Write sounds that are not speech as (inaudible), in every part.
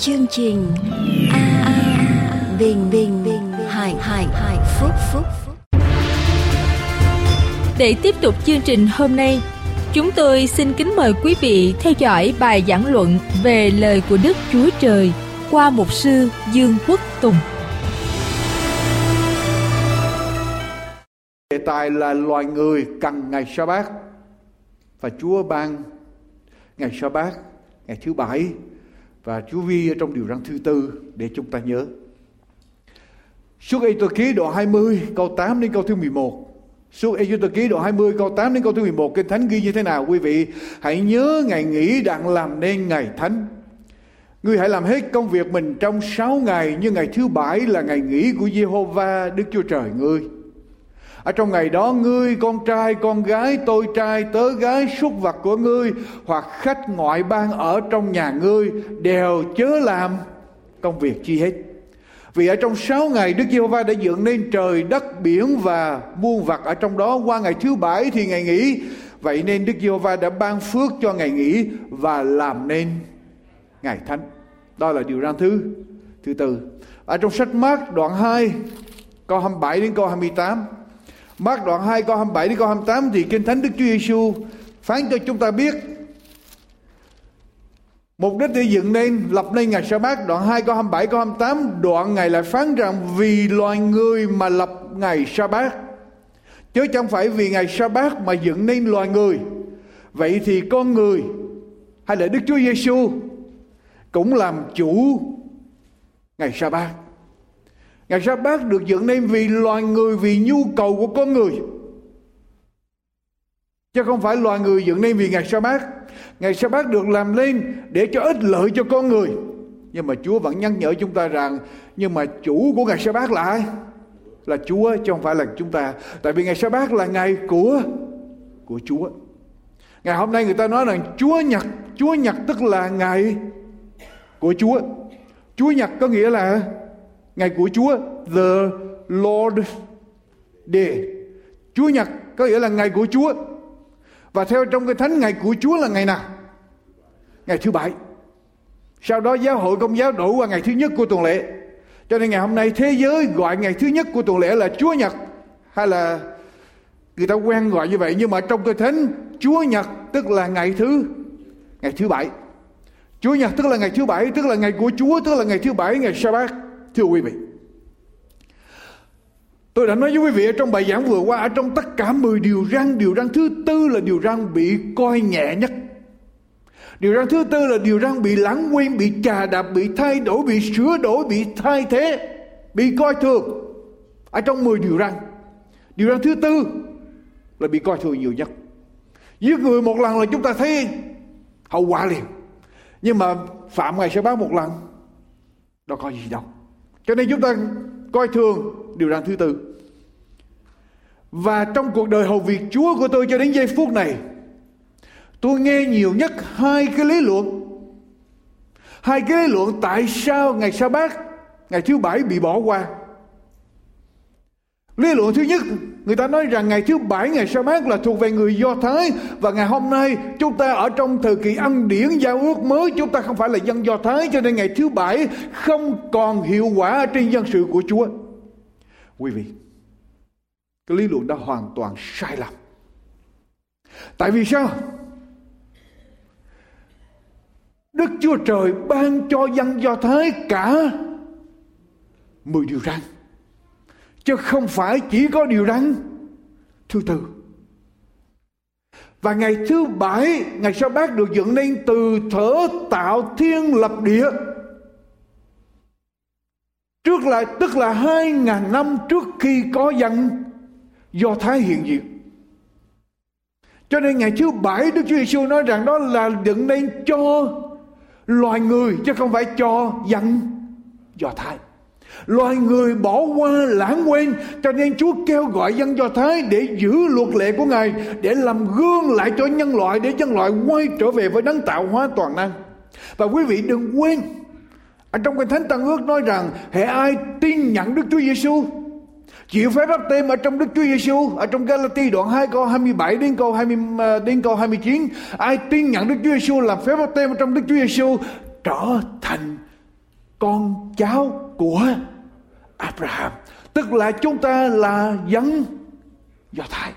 chương trình a a bình bình bình hải hải hải phúc phúc để tiếp tục chương trình hôm nay chúng tôi xin kính mời quý vị theo dõi bài giảng luận về lời của đức chúa trời qua mục sư dương quốc tùng. Đề tài là loài người cần ngày sa bát và chúa ban ngày sa bát ngày thứ bảy và Chúa ghi ở trong điều răn thứ tư để chúng ta nhớ. Suốt Ê Tô Ký đoạn 20 câu 8 đến câu thứ 11. Suốt Ê Tô Ký đoạn 20 câu 8 đến câu thứ 11 Kinh Thánh ghi như thế nào, quý vị? Hãy nhớ ngày nghỉ đặng làm nên ngày thánh. Ngươi hãy làm hết công việc mình trong 6 ngày, nhưng ngày thứ bảy là ngày nghỉ của Giê-hô-va, Đức Chúa Trời ngươi. Ở trong ngày đó ngươi, con trai, con gái, tôi trai, tớ gái, súc vật của ngươi hoặc khách ngoại bang ở trong nhà ngươi đều chớ làm công việc chi hết. Vì ở trong sáu ngày Đức Giê-hô-va đã dựng nên trời, đất, biển và muôn vật ở trong đó qua ngày thứ bảy thì ngày nghỉ. Vậy nên Đức Giê-hô-va đã ban phước cho ngày nghỉ và làm nên ngày thánh. Đó là điều răn thứ thứ tư. Ở trong sách Mát đoạn 2 câu 27 đến câu 28 Mark đoạn 2 câu 27 đến câu 28 thì Kinh Thánh Đức Chúa Giêsu phán cho chúng ta biết. Mục đích để dựng nên, lập nên ngày sa bát, đoạn 2 câu 27 câu 28 đoạn ngày lại phán rằng vì loài người mà lập ngày sa bát. Chứ chẳng phải vì ngày sa bát mà dựng nên loài người. Vậy thì con người hay là Đức Chúa Giêsu cũng làm chủ ngày sa bát? Ngày sa bát được dựng nên vì loài người, vì nhu cầu của con người. Chứ không phải loài người dựng nên vì ngày sa bát. Ngày sa bát được làm lên để cho ích lợi cho con người. Nhưng mà Chúa vẫn nhắc nhở chúng ta rằng nhưng mà chủ của ngày sa bát là ai? Là Chúa chứ không phải là chúng ta. Tại vì ngày sa bát là ngày của của Chúa. Ngày hôm nay người ta nói rằng Chúa nhật, Chúa nhật tức là ngày của Chúa. Chúa nhật có nghĩa là ngày của Chúa, the Lord Day. Chúa Nhật có nghĩa là ngày của Chúa. Và theo trong cái thánh, ngày của Chúa là ngày nào? Ngày thứ bảy. Sau đó giáo hội công giáo đổ qua ngày thứ nhất của tuần lễ. Cho nên ngày hôm nay thế giới gọi ngày thứ nhất của tuần lễ là Chúa Nhật. Hay là người ta quen gọi như vậy. Nhưng mà trong cái thánh, Chúa Nhật tức là ngày thứ ngày thứ bảy. Chúa Nhật tức là ngày thứ bảy, tức là ngày của Chúa, tức là ngày thứ bảy, ngày Sa-bát. Thưa quý vị, tôi đã nói với quý vị ở trong bài giảng vừa qua, ở trong tất cả 10 điều răng, điều răng thứ tư là điều răng bị coi nhẹ nhất. Điều răng thứ tư là điều răng bị lãng quên, bị trà đạp, bị thay đổi, bị sửa đổi, bị thay thế, bị coi thường. Ở trong 10 điều răng, điều răng thứ tư là bị coi thường nhiều nhất. Giết người một lần là chúng ta thấy hậu quả liền. Nhưng mà phạm ngày sẽ báo một lần, đâu có gì đâu. Cho nên chúng ta coi thường điều răn thứ tư. Và trong cuộc đời hầu việc Chúa của tôi cho đến giây phút này, tôi nghe nhiều nhất hai cái lý luận. Hai cái lý luận tại sao ngày sa bát, ngày thứ bảy bị bỏ qua. Lý luận thứ nhất, người ta nói rằng ngày thứ bảy, ngày sa mát là thuộc về người Do Thái và ngày hôm nay chúng ta ở trong thời kỳ ăn điển giao ước mới, chúng ta không phải là dân Do Thái cho nên ngày thứ bảy không còn hiệu quả trên dân sự của Chúa. Quý vị, cái lý luận đó hoàn toàn sai lầm. Tại vì sao? Đức Chúa Trời ban cho dân Do Thái cả 10 điều răn chứ không phải chỉ có điều răn thứ tư. Và ngày thứ bảy, ngày sa bát được dựng nên từ thở tạo thiên lập địa. Trước lại, tức là hai ngàn năm trước khi có dân do thái hiện diện. Cho nên ngày thứ bảy Đức Chúa Giêsu nói rằng đó là dựng nên cho loài người, chứ không phải cho dân Do Thái. Loài người bỏ qua lãng quên, cho nên Chúa kêu gọi dân Do Thái để giữ luật lệ của Ngài, để làm gương lại cho nhân loại, để nhân loại quay trở về với đấng tạo hóa toàn năng. Và quý vị đừng quên, ở trong kinh thánh tăng ước nói rằng hệ ai tin nhận Đức Chúa Giêsu chịu phép báp tên ở trong Đức Chúa Giêsu ở trong Galati đoạn 2 câu 27 đến câu 20 ờ, đến câu 29 ai tin nhận Đức Chúa Giêsu làm phép báp tên ở trong Đức Chúa Giêsu trở thành con cháu của Abraham. Tức là chúng ta là dân Do Thái.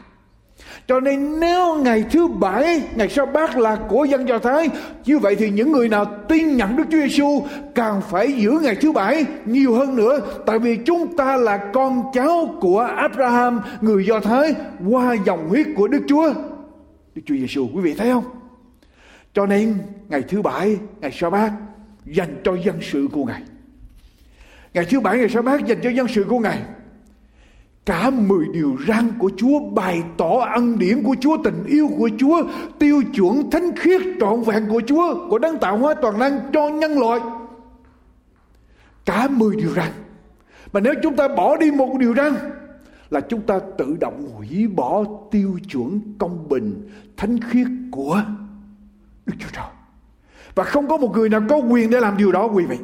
Cho nên nếu ngày thứ bảy, ngày sau bát là của dân Do Thái, như vậy thì những người nào tin nhận Đức Chúa Giêsu càng phải giữ ngày thứ bảy nhiều hơn nữa. Tại vì chúng ta là con cháu của Abraham, người Do Thái, qua dòng huyết của Đức Chúa Đức Chúa Giêsu quý vị thấy không? Cho nên ngày thứ bảy, ngày sa bát dành cho dân sự của ngài ngày thứ bảy ngày sa bát dành cho dân sự của ngài Cả mười điều răn của Chúa bày tỏ ân điển của Chúa, tình yêu của Chúa, tiêu chuẩn thánh khiết trọn vẹn của Chúa, của đấng tạo hóa toàn năng cho nhân loại. Cả mười điều răn. Mà nếu chúng ta bỏ đi một điều răn là chúng ta tự động hủy bỏ tiêu chuẩn công bình, thánh khiết của Đức Chúa Trời. Và không có một người nào có quyền để làm điều đó quý vị.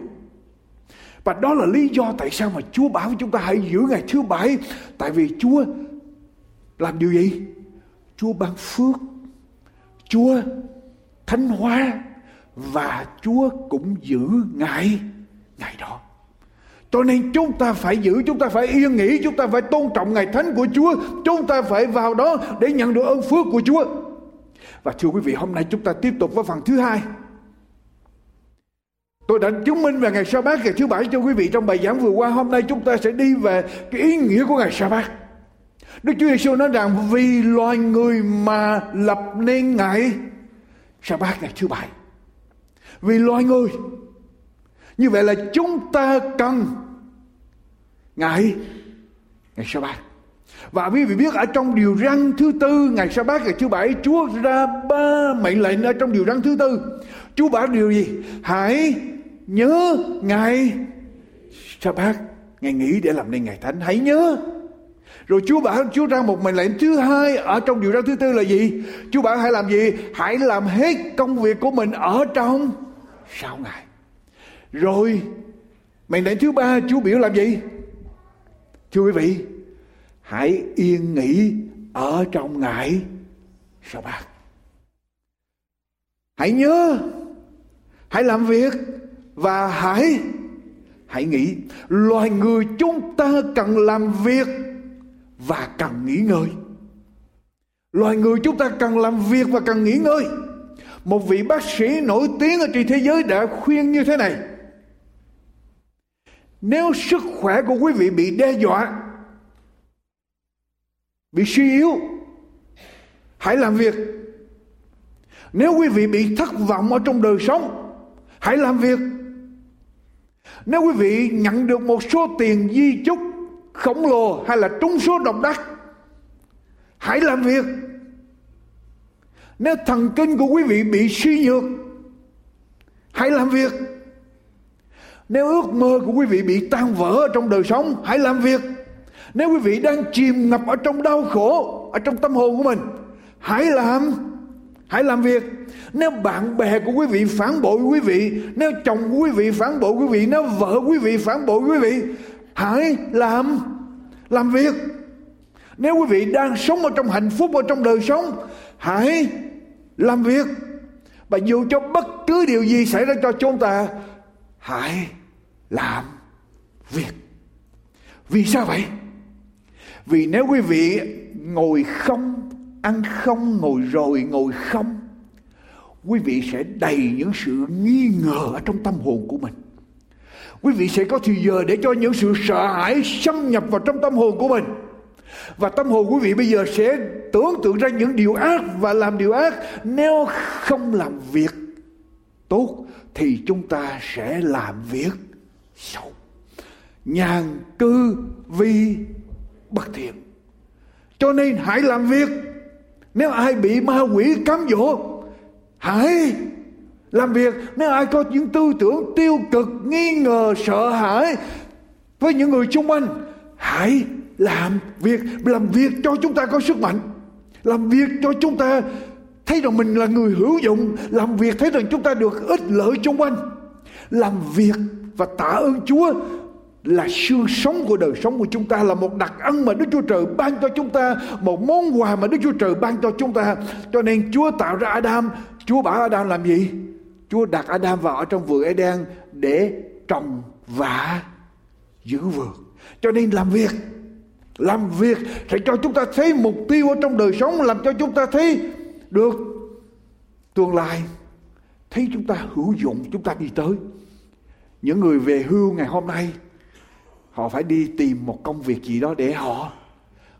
Và đó là lý do tại sao mà Chúa bảo chúng ta hãy giữ ngày thứ bảy. Tại vì Chúa làm điều gì? Chúa ban phước. Chúa thánh hóa. Và Chúa cũng giữ ngày, ngày đó. Cho nên chúng ta phải giữ, chúng ta phải yên nghỉ, chúng ta phải tôn trọng ngày thánh của Chúa. Chúng ta phải vào đó để nhận được ơn phước của Chúa. Và thưa quý vị, hôm nay chúng ta tiếp tục với phần thứ hai. Tôi đã chứng minh về ngày sa bát ngày thứ bảy cho quý vị trong bài giảng vừa qua. Hôm nay chúng ta sẽ đi về cái ý nghĩa của ngày sa bát. Đức Chúa Giêsu nói rằng, vì loài người mà lập nên ngày sa bát ngày thứ bảy. Vì loài người. Như vậy là chúng ta cần ngày ngày sa bát. Và quý vị biết ở trong điều răn thứ tư, ngày sa bát ngày thứ bảy, Chúa ra ba mệnh lệnh ở trong điều răn thứ tư. Chúa bảo điều gì? Hãy nhớ ngày sa bát ngày nghỉ để làm nên ngày thánh hãy nhớ rồi Chúa bảo Chúa ra một mệnh lệnh thứ hai ở trong điều răn thứ tư là gì? Chúa bảo hãy làm gì? Hãy làm hết công việc của mình ở trong sáu ngày. Rồi mệnh lệnh thứ ba Chúa biểu làm gì? Thưa quý vị, hãy yên nghỉ ở trong ngày sa bát. Hãy nhớ, hãy làm việc và hãy hãy nghĩ, loài người chúng ta cần làm việc và cần nghỉ ngơi. Loài người chúng ta cần làm việc và cần nghỉ ngơi. Một vị bác sĩ nổi tiếng ở trên thế giới đã khuyên như thế này. Nếu sức khỏe của quý vị bị đe dọa, bị suy yếu, hãy làm việc. Nếu quý vị bị thất vọng ở trong đời sống, hãy làm việc nếu quý vị nhận được một số tiền di chúc khổng lồ hay là trúng số độc đắc, hãy làm việc. Nếu thần kinh của quý vị bị suy nhược, hãy làm việc. Nếu ước mơ của quý vị bị tan vỡ trong đời sống, hãy làm việc. Nếu quý vị đang chìm ngập ở trong đau khổ, ở trong tâm hồn của mình, hãy làm hãy làm việc. Nếu bạn bè của quý vị phản bội quý vị, nếu chồng của quý vị phản bội quý vị, nếu vợ quý vị phản bội quý vị, hãy làm làm việc. Nếu quý vị đang sống ở trong hạnh phúc ở trong đời sống, hãy làm việc. Và dù cho bất cứ điều gì xảy ra cho chúng ta, hãy làm việc. Vì sao vậy? Vì nếu quý vị ngồi không ăn không, ngồi rồi ngồi không. Quý vị sẽ đầy những sự nghi ngờ ở trong tâm hồn của mình. Quý vị sẽ có thời giờ để cho những sự sợ hãi xâm nhập vào trong tâm hồn của mình. Và tâm hồn quý vị bây giờ sẽ tưởng tượng ra những điều ác và làm điều ác. Nếu không làm việc tốt thì chúng ta sẽ làm việc xấu. Nhàn cư vi bất thiện. Cho nên hãy làm việc nếu ai bị ma quỷ cám dỗ, hãy làm việc. Nếu ai có những tư tưởng tiêu cực, nghi ngờ, sợ hãi với những người xung quanh, hãy làm việc. Làm việc cho chúng ta có sức mạnh. Làm việc cho chúng ta thấy rằng mình là người hữu dụng. Làm việc thấy rằng chúng ta được ích lợi xung quanh. Làm việc và tạ ơn chúa là xương sống của đời sống của chúng ta, là một đặc ân mà Đức Chúa Trời ban cho chúng ta, một món quà mà Đức Chúa Trời ban cho chúng ta. Cho nên Chúa tạo ra Adam. Chúa bảo Adam làm gì? Chúa đặt Adam vào ở trong vườn Eden để trồng và giữ vườn. cho nên làm việc làm việc sẽ cho chúng ta thấy mục tiêu ở trong đời sống, làm cho chúng ta thấy được tương lai. Thấy chúng ta hữu dụng, chúng ta đi tới. Những người về hưu ngày hôm nay họ phải đi tìm một công việc gì đó để họ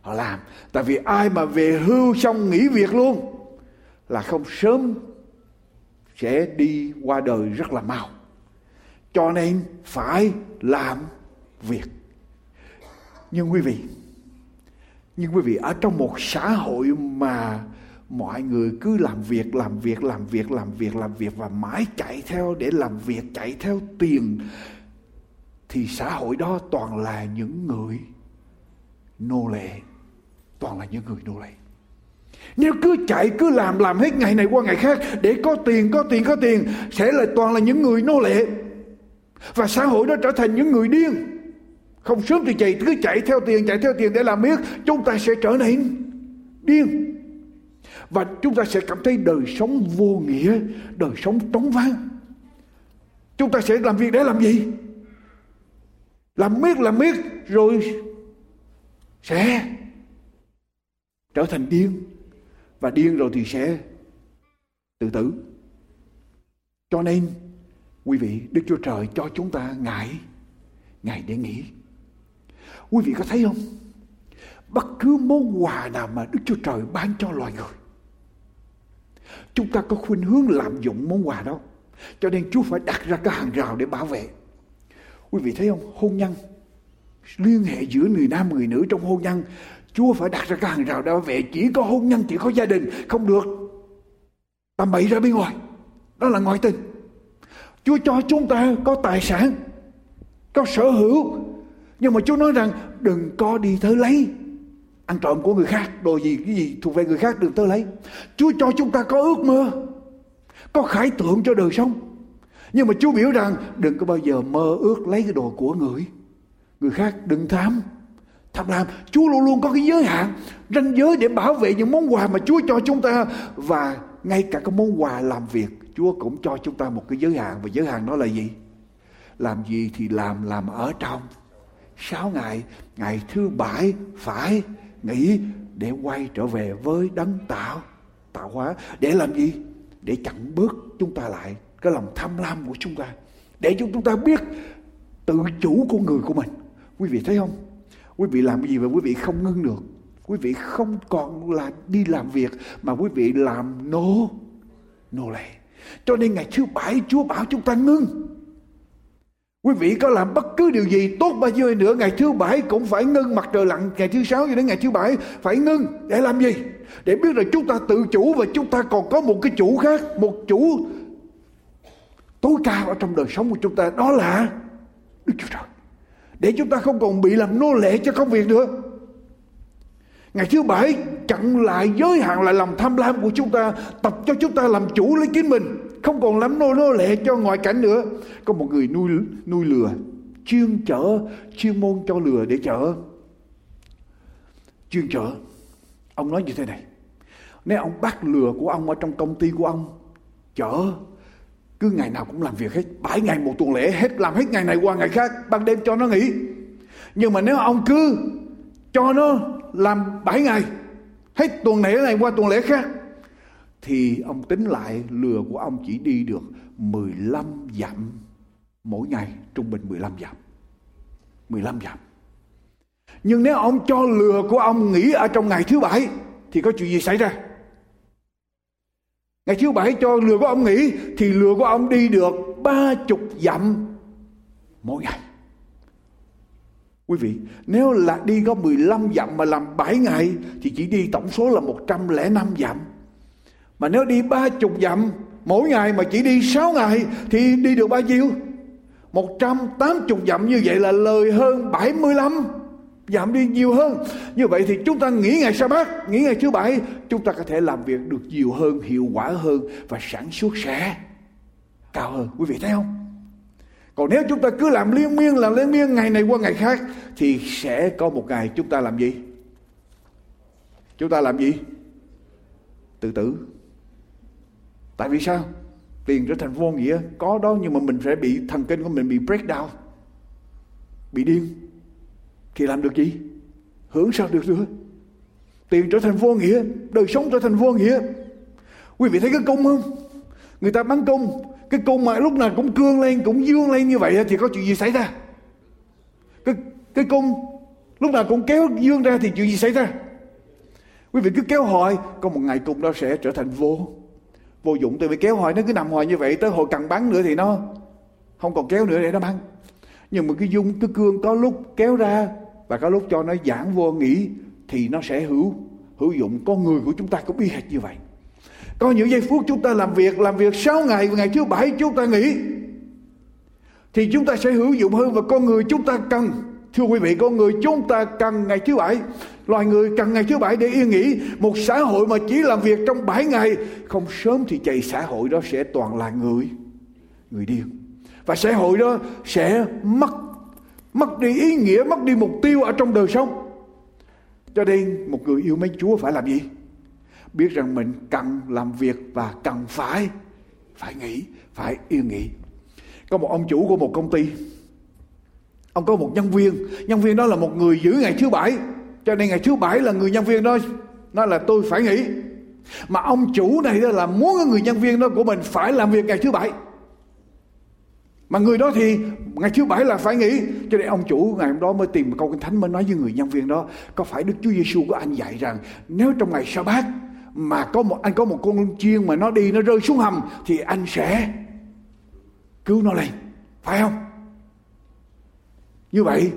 họ làm. Tại vì ai mà về hưu xong nghỉ việc luôn là không sớm sẽ đi qua đời rất là mau. Cho nên phải làm việc. Nhưng quý vị, nhưng quý vị, ở trong một xã hội mà mọi người cứ làm việc làm việc làm việc làm việc làm việc và mãi chạy theo để làm việc, chạy theo tiền thì xã hội đó toàn là những người nô lệ. Toàn là những người nô lệ. Nếu cứ chạy, cứ làm làm hết ngày này qua ngày khác, để có tiền có tiền có tiền, sẽ là toàn là những người nô lệ. Và xã hội đó trở thành những người điên. Không sớm thì chạy, cứ chạy theo tiền, chạy theo tiền để làm biết chúng ta sẽ trở nên điên. Và chúng ta sẽ cảm thấy đời sống vô nghĩa, đời sống trống vắng. Chúng ta sẽ làm việc để làm gì? Làm miết làm miết, rồi sẽ trở thành điên. Và điên rồi thì sẽ tự tử. Cho nên, quý vị, đức chúa trời cho chúng ta ngại ngày để nghỉ quý vị có thấy không? Bất cứ món quà nào mà đức chúa trời ban cho loài người, chúng ta có khuynh hướng lạm dụng món quà đó. Cho nên chúa phải đặt ra cái hàng rào để bảo vệ quý vị thấy không? Hôn nhân. Liên hệ giữa người nam, người nữ trong hôn nhân. Chúa phải đặt ra cái hàng rào đó bảo vệ chỉ có hôn nhân, chỉ có gia đình. Không được. Tầm bậy ra bên ngoài. Đó là ngoại tình. Chúa cho chúng ta có tài sản, có sở hữu. Nhưng mà Chúa nói rằng, đừng có đi tới lấy ăn trộm của người khác, đồ gì, cái gì thuộc về người khác đừng tới lấy. Chúa cho chúng ta có ước mơ, có khải tượng cho đời sống nhưng mà Chúa biểu rằng, đừng có bao giờ mơ ước lấy cái đồ của người. Người khác đừng tham. Tham lam. Chúa luôn luôn có cái giới hạn, ranh giới để bảo vệ những món quà mà Chúa cho chúng ta. Và ngay cả cái món quà làm việc, Chúa cũng cho chúng ta một cái giới hạn. Và giới hạn đó là gì? Làm gì thì làm làm ở trong. Sáu ngày ngày thứ bảy phải nghỉ để quay trở về với đấng tạo tạo hóa. Để làm gì? Để chặn bước chúng ta lại cái lòng tham lam của chúng ta, để cho chúng ta biết tự chủ của người của mình. Quý vị thấy không? Quý vị làm gì mà quý vị không ngưng được? Quý vị không còn là đi làm việc mà quý vị làm nô nô lệ. Cho nên ngày thứ bảy chúa bảo chúng ta ngưng. Quý vị có làm bất cứ điều gì tốt bao nhiêu nữa Ngày thứ bảy cũng phải ngưng mặt trời lặn. Ngày thứ sáu cho đến ngày thứ bảy Phải ngưng để làm gì? Để biết là chúng ta tự chủ Và chúng ta còn có một cái chủ khác, Một chủ tối cao ở trong đời sống của chúng ta, Đó là Đức Chúa Trời. Để chúng ta không còn bị làm nô lệ cho công việc nữa. Ngày thứ bảy, chặn lại giới hạn, lại lòng tham lam của chúng ta, Tập cho chúng ta làm chủ lấy chính mình, Không còn lắm nô nô lệ cho ngoại cảnh nữa. Có một người nuôi nuôi lừa, Chuyên chở, Chuyên môn cho lừa để chở. Chuyên chở. Ông nói như thế này. Nếu ông bắt lừa của ông ở trong công ty của ông, Chở cứ ngày nào cũng làm việc hết. Bảy ngày một tuần lễ hết, Làm hết ngày này qua ngày khác. Ban đêm cho nó nghỉ. Nhưng mà nếu ông cứ cho nó làm 7 ngày, hết tuần lễ này qua tuần lễ khác, thì ông tính lại lừa của ông chỉ đi được 15 dặm mỗi ngày, trung bình 15 dặm. 15 dặm. Nhưng nếu ông cho lừa của ông nghỉ ở trong ngày thứ bảy, thì có chuyện gì xảy ra? Ngày thứ bảy cho lừa của ông nghỉ thì lừa của ông đi được ba chục dặm mỗi ngày Quý vị, nếu là đi có 15 dặm mà làm 7 ngày thì chỉ đi tổng số là 105 dặm. Mà nếu đi 30 dặm mỗi ngày mà chỉ đi 6 ngày thì đi được bao nhiêu? 180 dặm như vậy là lời hơn 75 giảm đi nhiều hơn. Như vậy thì chúng ta nghỉ ngày sa bát, nghỉ ngày thứ bảy, chúng ta có thể làm việc được nhiều hơn, hiệu quả hơn và sản xuất sẽ cao hơn. Quý vị thấy không? Còn nếu chúng ta cứ làm liên miên làm liên miên ngày này qua ngày khác thì sẽ có một ngày chúng ta làm gì? Chúng ta làm gì? Tự tử. Tại vì sao? Tiền trở thành vô nghĩa có đó nhưng mà mình sẽ bị thần kinh của mình bị break down. bị điên thì làm được gì? Hưởng sao được nữa? Tiền trở thành vô nghĩa, đời sống trở thành vô nghĩa. Quý vị thấy cái cung không? Người ta bắn cung cái cung mà lúc nào cũng cương lên, cũng dương lên như vậy thì có chuyện gì xảy ra? Cái cái cung lúc nào cũng kéo dương ra thì chuyện gì xảy ra? Quý vị cứ kéo hoài, có một ngày cung đó sẽ trở thành vô. Vô dụng, tại vì kéo hoài nó cứ nằm hoài như vậy, tới hồi cần bắn nữa thì nó không còn kéo nữa để nó bắn. Nhưng mà cái dung, cái cương có lúc kéo ra và có lúc cho nó giãn vô nghỉ thì nó sẽ hữu hữu dụng. Con người của chúng ta cũng y hệt như vậy. Có những giây phút chúng ta làm việc làm việc 6 ngày và ngày thứ bảy chúng ta nghỉ, thì chúng ta sẽ hữu dụng hơn. Và con người chúng ta cần, thưa quý vị, con người chúng ta cần ngày thứ bảy. Loài người cần ngày thứ bảy để yên nghỉ. Một xã hội mà chỉ làm việc trong 7 ngày, không sớm thì chạy xã hội đó sẽ toàn là người người điên. Và xã hội đó sẽ mất mất đi ý nghĩa, mất đi mục tiêu ở trong đời sống. Cho nên một người yêu mến Chúa phải làm gì? Biết rằng mình cần làm việc và cần phải phải nghỉ phải yên nghỉ có một ông chủ của một công ty. Ông có một nhân viên. Nhân viên đó là một người giữ ngày thứ bảy. Cho nên ngày thứ bảy là người nhân viên đó. Nói là tôi phải nghỉ mà ông chủ này đó là muốn người nhân viên đó của mình phải làm việc ngày thứ bảy mà người đó thì ngày thứ bảy là phải nghỉ. Cho nên ông chủ ngày hôm đó mới tìm một câu kinh thánh mới nói với người nhân viên đó có phải đức chúa giêsu của anh dạy rằng nếu trong ngày sa bát mà có một anh có một con chiên mà nó đi nó rơi xuống hầm thì anh sẽ cứu nó lên. Phải không? Như vậy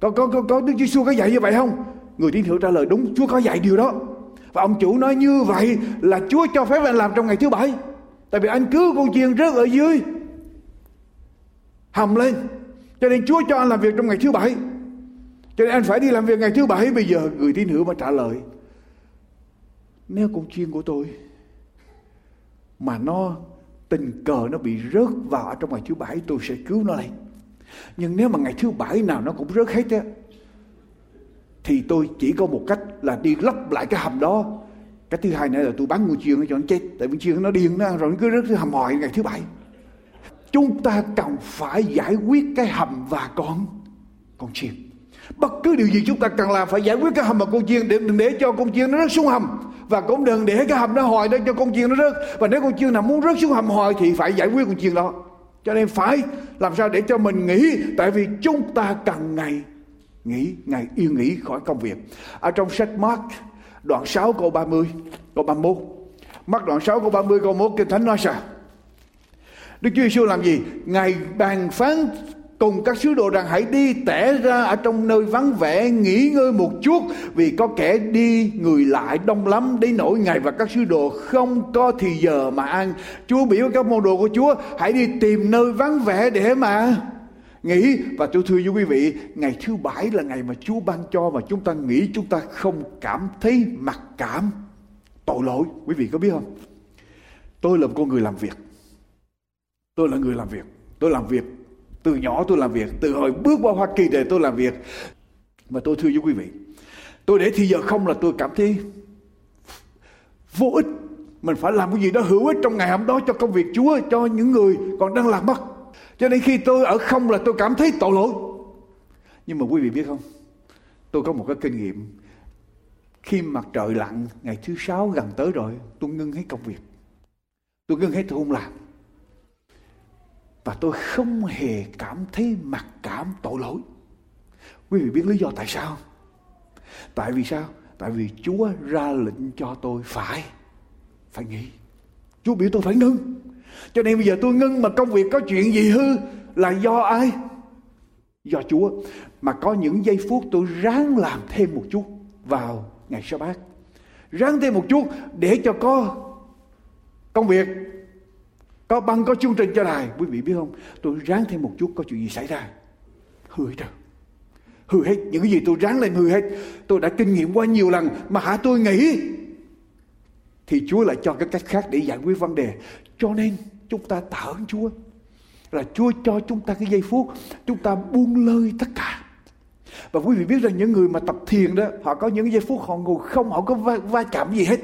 có có có, có đức chúa giêsu có dạy như vậy không? Người tín hữu trả lời đúng chúa có dạy điều đó. Và ông chủ nói như vậy là chúa cho phép anh làm trong ngày thứ bảy. Tại vì anh cứu con chiên rớt ở dưới hầm lên. Cho nên Chúa cho anh làm việc trong ngày thứ bảy. Cho nên anh phải đi làm việc ngày thứ bảy. Bây giờ người tín hữu mà trả lời. Nếu con chiên của tôi mà nó, tình cờ nó bị rớt vào trong ngày thứ bảy, tôi sẽ cứu nó lên nhưng nếu mà ngày thứ bảy nào nó cũng rớt hết á, thì tôi chỉ có một cách là đi lấp lại cái hầm đó. Cái thứ hai nữa là tôi bán ngôi chiên cho nó chết. Tại vì chiên nó điên nó rồi nó cứ rớt hầm hoài ngày thứ bảy chúng ta cần phải giải quyết cái hầm và con con chiên bất cứ điều gì chúng ta cần làm, phải giải quyết cái hầm và con chiên để đừng để cho con chiên nó rớt xuống hầm. Và cũng đừng để cái hầm nó hồi để cho con chiên nó rớt. Và nếu con chiên nào muốn rớt xuống hầm hồi thì phải giải quyết con chiên đó. Cho nên phải làm sao để cho mình nghỉ. Tại vì chúng ta cần ngày nghỉ, ngày yên nghỉ khỏi công việc. Ở trong sách Mark, đoạn 6 câu 30 câu 31 Mark đoạn 6 câu 30 câu 1 kinh thánh nói sao? Đức Chúa Giêsu làm gì? Ngài bàn phán cùng các sứ đồ rằng, hãy đi tẻ ra ở trong nơi vắng vẻ, nghỉ ngơi một chút, vì có kẻ đi người lại đông lắm. Đến nỗi ngài và các sứ đồ không có thì giờ mà ăn. Chúa biểu các môn đồ của chúa, hãy đi tìm nơi vắng vẻ để mà nghỉ. Và tôi thưa với quý vị, ngày thứ bảy là ngày mà chúa ban cho mà chúng ta nghĩ chúng ta không cảm thấy mặc cảm tội lỗi. Quý vị có biết không? Tôi là một con người làm việc tôi là người làm việc. Tôi làm việc từ nhỏ tôi làm việc, từ hồi bước qua hoa kỳ để tôi làm việc. Và tôi thưa với quý vị, tôi để thì giờ không là tôi cảm thấy vô ích. Mình phải làm cái gì đó hữu ích trong ngày hôm đó cho công việc Chúa, cho những người còn đang làm mất. Cho nên khi tôi ở không là tôi cảm thấy tội lỗi. Nhưng mà quý vị biết không? Tôi có một cái kinh nghiệm. Khi mặt trời lặn ngày thứ sáu gần tới rồi, tôi ngưng hết công việc. Tôi ngưng hết tôi không làm và tôi không hề cảm thấy mặc cảm tội lỗi. Quý vị biết lý do tại sao? Tại vì sao? Tại vì Chúa ra lệnh cho tôi phải phải nghỉ. Chúa biểu tôi phải ngưng. Cho nên bây giờ tôi ngưng mà công việc có chuyện gì hư là do ai? Do Chúa. Mà có những giây phút tôi ráng làm thêm một chút vào ngày sa bát. Ráng thêm một chút để cho có công việc có băng có chương trình cho đài. Quý vị biết không? Tôi ráng thêm một chút có chuyện gì xảy ra. Hư hết rồi hư hết. Những cái gì tôi ráng lên hư hết. Tôi đã kinh nghiệm qua nhiều lần mà hả tôi nghĩ? Thì Chúa lại cho cái cách khác để giải quyết vấn đề. Cho nên chúng ta tạ ơn Chúa. Là Chúa cho chúng ta cái giây phút chúng ta buông lơi tất cả. Và quý vị biết rằng những người mà tập thiền đó họ có những giây phút họ ngồi không họ có va, va chạm gì hết.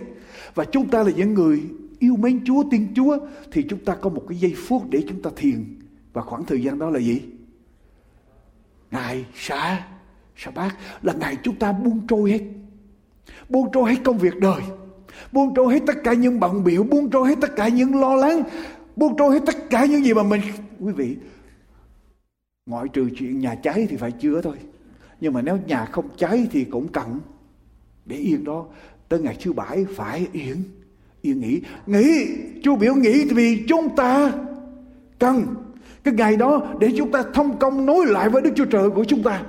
Và chúng ta là những người yêu mến Chúa, tin Chúa thì chúng ta có một cái giây phút để chúng ta thiền. Và khoảng thời gian đó là gì? ngày sa sa bát là ngày chúng ta buông trôi hết. Buông trôi hết công việc đời. Buông trôi hết tất cả những bận biểu. Buông trôi hết tất cả những lo lắng. Buông trôi hết tất cả những gì mà mình quý vị ngoại trừ chuyện nhà cháy thì phải chữa thôi. Nhưng mà nếu nhà không cháy thì cũng cần. Để yên đó tới ngày thứ bảy phải yên yên nghỉ. Nghỉ. Chú biểu nghỉ vì chúng ta cần cái ngày đó để chúng ta thông công nối lại với Đức Chúa Trời của chúng ta.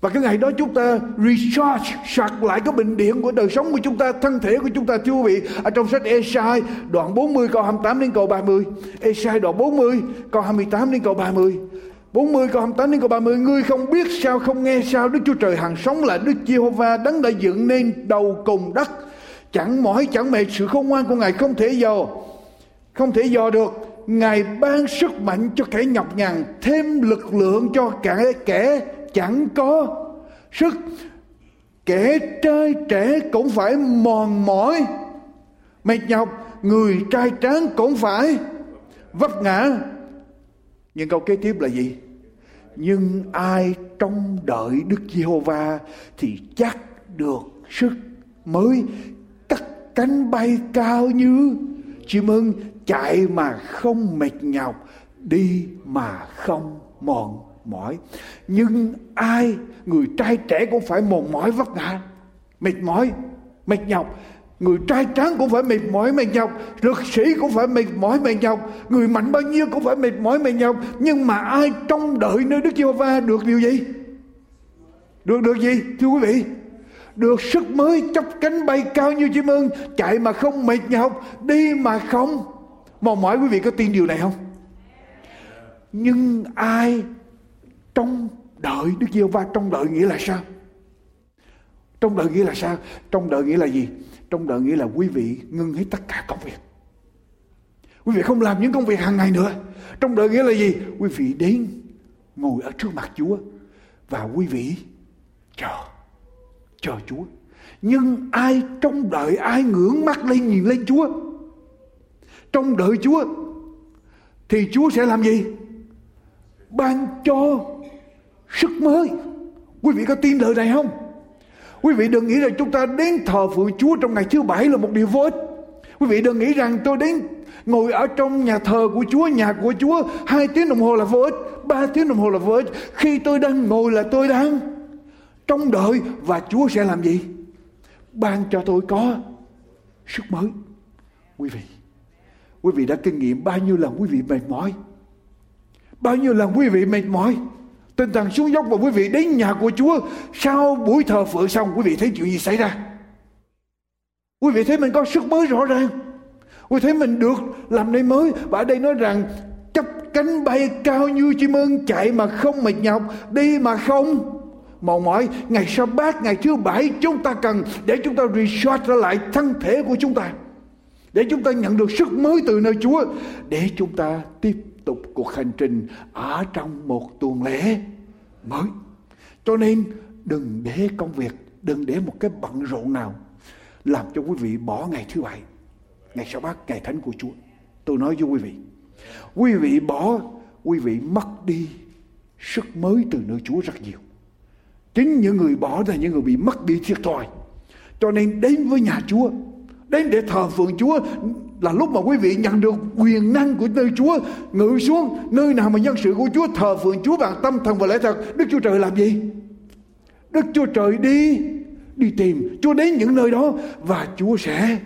Và cái ngày đó chúng ta recharge sạc lại cái bình điện của đời sống của chúng ta, thân thể của chúng ta, thưa quý vị. Ở trong sách Esai, đoạn 40 câu 28 đến câu 30 Esai đoạn 40 câu 28 đến câu 30 40 câu 28 đến câu 30 Ngươi không biết sao, không nghe sao Đức Chúa Trời hàng sống là Đức Giê-hô-va đấng đã dựng nên đầu cùng đất chẳng mỏi, chẳng mệt, sự khôn ngoan của Ngài không thể dò, không thể dò được. Ngài ban sức mạnh cho kẻ nhọc nhằn, thêm lực lượng cho kẻ kẻ chẳng có sức. Kẻ trai trẻ cũng phải mòn mỏi. Mệt nhọc, người trai tráng cũng phải vấp ngã. Nhưng câu kế tiếp là gì? Nhưng ai trông đợi Đức Giê-hô-va thì chắc được sức mới cánh bay cao như chim ưng chạy mà không mệt nhọc, đi mà không mòn mỏi. Nhưng ai, người trai trẻ cũng phải mòn mỏi vất vả mệt mỏi, mệt nhọc. Người trai tráng cũng phải mệt mỏi, mệt nhọc. Lực sĩ cũng phải mệt mỏi, mệt nhọc. Người mạnh bao nhiêu cũng phải mệt mỏi, mệt nhọc. Nhưng mà ai trông đợi nơi đức giê-hô-va được điều gì? Được được gì, thưa quý vị? Được sức mới chắp cánh bay cao như chim ưng, chạy mà không mệt nhọc đi mà không. Mòn mỏi quý vị có tin điều này không? Nhưng ai trong đợi Đức Giêsu va trong đợi nghĩa là sao? Trong đợi nghĩa là sao? Trong đợi nghĩa là gì? Trong đợi nghĩa là quý vị ngưng hết tất cả công việc. Quý vị không làm những công việc hàng ngày nữa. Trong đợi nghĩa là gì? Quý vị đến ngồi ở trước mặt Chúa và quý vị chờ chờ Chúa. Nhưng ai trong đợi ai ngưỡng mắt lên nhìn lên Chúa? Trong đợi Chúa thì Chúa sẽ làm gì? Ban cho sức mới. Quý vị có tin lời này không? Quý vị đừng nghĩ rằng chúng ta đến thờ phượng chúa trong ngày thứ bảy là một điều vô ích. Quý vị đừng nghĩ rằng tôi đến ngồi ở trong nhà thờ của chúa, nhà của chúa, hai tiếng đồng hồ là vô ích, ba tiếng đồng hồ là vô ích. Khi tôi đang ngồi là tôi đang trong đợi và chúa sẽ làm gì? Ban cho tôi có sức mới. Quý vị quý vị đã kinh nghiệm bao nhiêu lần quý vị mệt mỏi? Bao nhiêu lần quý vị mệt mỏi? Tinh thần xuống dốc và quý vị đến nhà của Chúa. Sau buổi thờ phượng xong, quý vị thấy chuyện gì xảy ra? Quý vị thấy mình có sức mới rõ ràng. Quý vị thấy mình được làm nơi mới. Và ở đây nói rằng chấp cánh bay cao như chim ưng Chạy mà không mệt nhọc, Đi mà không mòn mỏi Ngày sau bát ngày thứ bảy chúng ta cần Để chúng ta restart lại thân thể của chúng ta Để chúng ta nhận được sức mới từ nơi Chúa Để chúng ta tiếp tục cuộc hành trình ở trong một tuần lễ mới. Cho nên đừng để công việc, đừng để một cái bận rộn nào làm cho quý vị bỏ ngày thứ bảy, ngày sau bát, ngày thánh của Chúa. Tôi nói với quý vị, quý vị bỏ, quý vị mất đi sức mới từ nơi Chúa rất nhiều. Chính những người bỏ là những người bị mất đi thiệt thòi. Cho nên đến với nhà Chúa, đến để thờ phượng Chúa là lúc mà quý vị nhận được quyền năng của nơi Chúa ngự xuống nơi nào mà nhân sự của Chúa thờ phượng Chúa bằng tâm thần và lẽ thật Đức Chúa Trời làm gì Đức Chúa Trời đi đi tìm Chúa đến những nơi đó và Chúa sẽ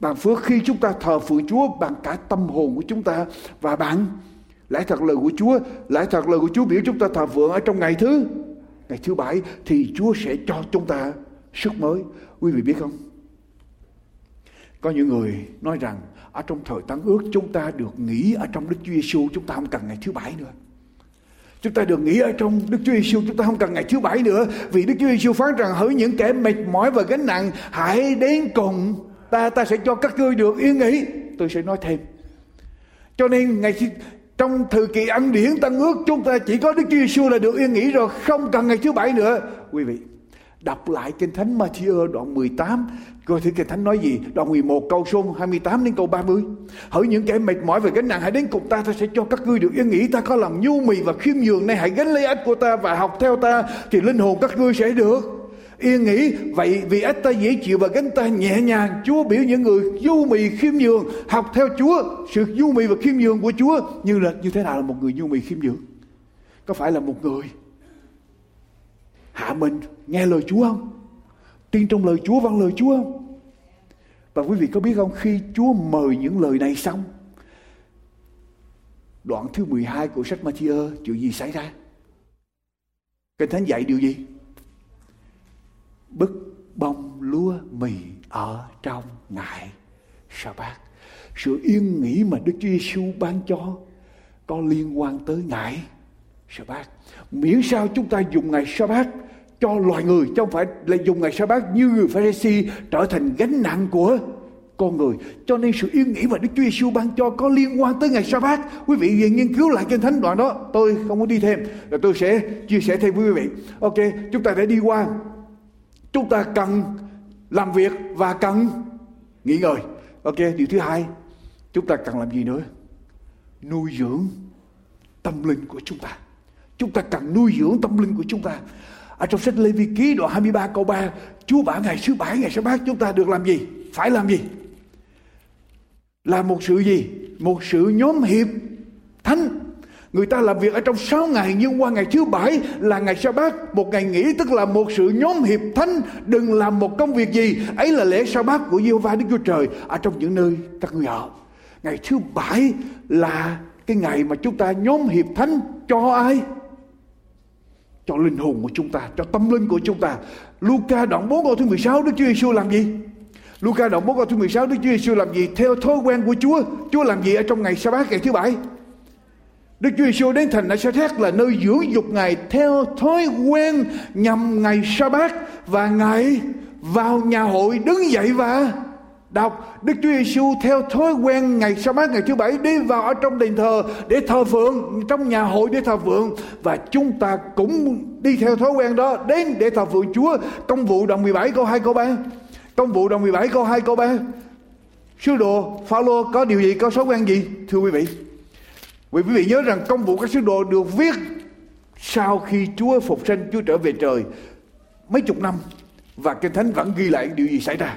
bằng phước khi chúng ta thờ phượng Chúa bằng cả tâm hồn của chúng ta và bằng lẽ thật lời của Chúa lẽ thật lời của Chúa biểu chúng ta thờ phượng ở trong ngày thứ ngày thứ bảy thì Chúa sẽ cho chúng ta sức mới quý vị biết không có những người nói rằng ở trong thời tăng ước chúng ta được nghỉ ở trong Đức Chúa Giêsu chúng ta không cần ngày thứ bảy nữa. Chúng ta được nghỉ ở trong Đức Chúa Giêsu chúng ta không cần ngày thứ bảy nữa vì Đức Chúa Giêsu phán rằng hỡi những kẻ mệt mỏi và gánh nặng, hãy đến cùng ta ta sẽ cho các ngươi được yên nghỉ. Tôi sẽ nói thêm. Cho nên ngày trong thời kỳ ăn điển tăng ước chúng ta chỉ có Đức Chúa Giêsu là được yên nghỉ rồi không cần ngày thứ bảy nữa. Quý vị, Đọc lại Kinh Thánh Matthew đoạn 18 Coi thử Kinh Thánh nói gì? Đoạn 11 câu số 28 đến câu 30 Hỡi những kẻ mệt mỏi và gánh nặng Hãy đến cùng ta Ta sẽ cho các ngươi được yên nghỉ. Ta có lòng nhu mì và khiêm nhường Này hãy gánh lấy ách của ta Và học theo ta Thì linh hồn các ngươi sẽ được yên nghỉ vậy vì ách ta dễ chịu và gánh ta nhẹ nhàng chúa biểu những người nhu mì khiêm nhường, học theo chúa, sự nhu mì và khiêm nhường của chúa như là, như thế nào là một người nhu mì khiêm nhường có phải là một người hạ mình nghe lời Chúa không? Tin trong lời Chúa vâng lời Chúa không? Và quý vị có biết không, khi Chúa mời những lời này xong, Đoạn thứ 12 của sách Matthew chuyện gì xảy ra? Kinh Thánh dạy điều gì? Bức bông lúa mì ở trong ngày sa bát Sự yên nghỉ mà Đức Chúa Giêsu ban cho có liên quan tới ngày sa bát miễn sao chúng ta dùng ngày sa bát cho loài người chứ không phải là dùng ngày sa bát như người Pharisee trở thành gánh nặng của con người. Cho nên sự yên nghỉ mà Đức Chúa Giêsu ban cho có liên quan tới ngày sa bát quý vị về nghiên cứu lại kinh thánh đoạn đó. Tôi không có đi thêm. Rồi tôi sẽ chia sẻ thêm với quý vị. Ok, chúng ta đã đi qua chúng ta cần làm việc và cần nghỉ ngơi. Ok, điều thứ hai, chúng ta cần làm gì nữa? Nuôi dưỡng tâm linh của chúng ta. Chúng ta cần nuôi dưỡng tâm linh của chúng ta. Ở trong sách Lê Vi Ký đoạn 23 câu 3 Chúa bảo ngày thứ bảy ngày sa bát chúng ta được làm gì? Phải làm gì? Là một sự gì? Một sự nhóm hiệp thánh người ta làm việc ở trong 6 ngày nhưng qua ngày thứ bảy là ngày sa bát một ngày nghỉ tức là một sự nhóm hiệp thánh đừng làm một công việc gì ấy là lễ sa bát của Diêu Va Đức Chúa Trời ở trong những nơi các người ở ngày thứ bảy là cái ngày mà chúng ta nhóm hiệp thánh cho ai cho linh hồn của chúng ta, cho tâm linh của chúng ta. Luca đoạn 4 câu thứ 16 Đức Chúa Giêsu làm gì? Luca đoạn 4 câu thứ 16 Đức Chúa Giêsu làm gì? Theo thói quen của Chúa, Chúa làm gì ở trong ngày sa bát ngày thứ bảy? Đức Chúa Giêsu đến thành Nazareth là nơi dưỡng dục Ngài theo thói quen nhằm ngày sa bát và Ngài vào nhà hội đứng dậy và đọc. Đức Chúa Giêsu theo thói quen ngày sa bát ngày thứ bảy, đi vào ở trong đền thờ để thờ phượng, trong nhà hội để thờ phượng. Và chúng ta cũng đi theo thói quen đó đến để thờ phượng Chúa. Công vụ đoạn 17 câu 2 câu 3 công vụ đoạn 17 câu 2 câu 3 sứ đồ Phaolô có điều gì, có thói quen gì, thưa quý vị? Quý vị nhớ rằng công vụ các sứ đồ được viết sau khi Chúa phục sinh, Chúa trở về trời mấy chục năm. Và kinh thánh vẫn ghi lại điều gì xảy ra.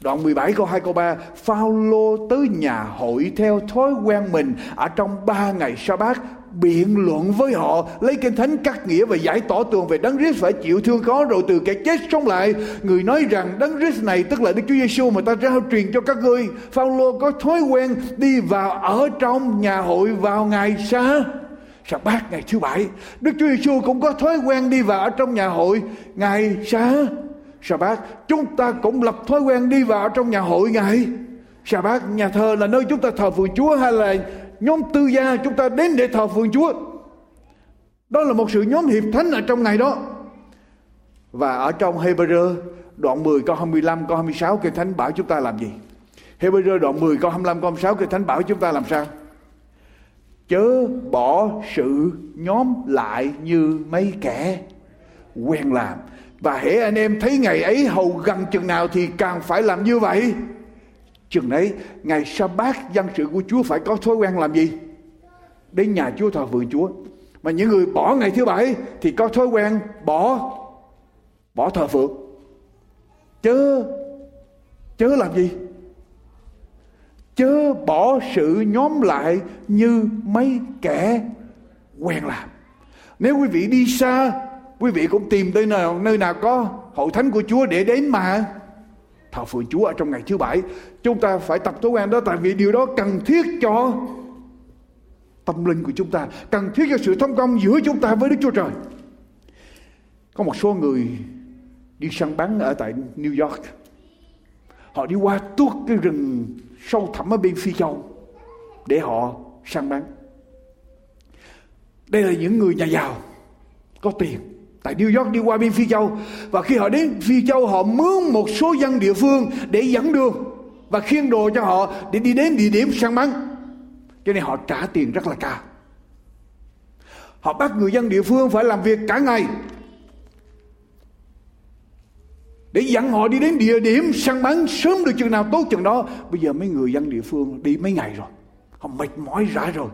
Đoạn 17 câu 2 câu 3 Phaolô tới nhà hội theo thói quen mình Ở trong ba ngày sa bát biện luận với họ, lấy kinh thánh cắt nghĩa và giải tỏ tường về đấng Christ phải chịu thương khó rồi từ kẻ chết sống lại. Người nói rằng đấng Christ này tức là Đức Chúa Giêsu mà ta trao truyền cho các ngươi. Phaolô có thói quen đi vào ở trong nhà hội vào ngày sa sa bát ngày thứ bảy. Đức Chúa Giêsu cũng có thói quen đi vào ở trong nhà hội ngày sa sa bát chúng ta cũng lập thói quen đi vào trong nhà hội ngày sa bát nhà thờ là nơi chúng ta thờ phượng chúa hay là nhóm tư gia chúng ta đến để thờ phượng chúa. Đó là một sự nhóm hiệp thánh ở trong ngày đó. Và ở trong Hebrew, đoạn 10 câu 25 câu 26 kinh thánh bảo chúng ta làm gì? Hebrew đoạn 10 câu 25 câu 26 kinh thánh bảo chúng ta làm sao? Chớ bỏ sự nhóm lại như mấy kẻ quen làm. Và hễ anh em thấy ngày ấy hầu gần chừng nào thì càng phải làm như vậy chừng đấy, ngày sa bát dân sự của chúa phải có thói quen làm gì? Đến nhà chúa thờ phượng chúa. Mà những người bỏ ngày thứ bảy thì có thói quen bỏ bỏ thờ phượng. Chớ chớ làm gì? Chớ bỏ sự nhóm lại như mấy kẻ quen làm. Nếu quý vị đi xa, quý vị cũng tìm nơi nào nơi nào có hội thánh của Chúa để đến mà thờ phượng Chúa ở trong ngày thứ bảy. Chúng ta phải tập thói quen đó, tại vì điều đó cần thiết cho tâm linh của chúng ta, cần thiết cho sự thông công giữa chúng ta với Đức Chúa Trời. Có một số người đi săn bắn ở tại New York. Họ đi qua tuốt cái rừng sâu thẳm ở bên phi châu để họ săn bắn. Đây là những người nhà giàu, có tiền tại New York đi qua bên Phi Châu. Và khi họ đến Phi Châu, họ mướn một số dân địa phương để dẫn đường và khiêng đồ cho họ để đi đến địa điểm săn bắn. Cho nên họ trả tiền rất là cao. Họ bắt người dân địa phương phải làm việc cả ngày để dẫn họ đi đến địa điểm săn bắn sớm được chừng nào, tốt chừng đó. Bây giờ mấy người dân địa phương đi mấy ngày rồi, họ mệt mỏi rã rồi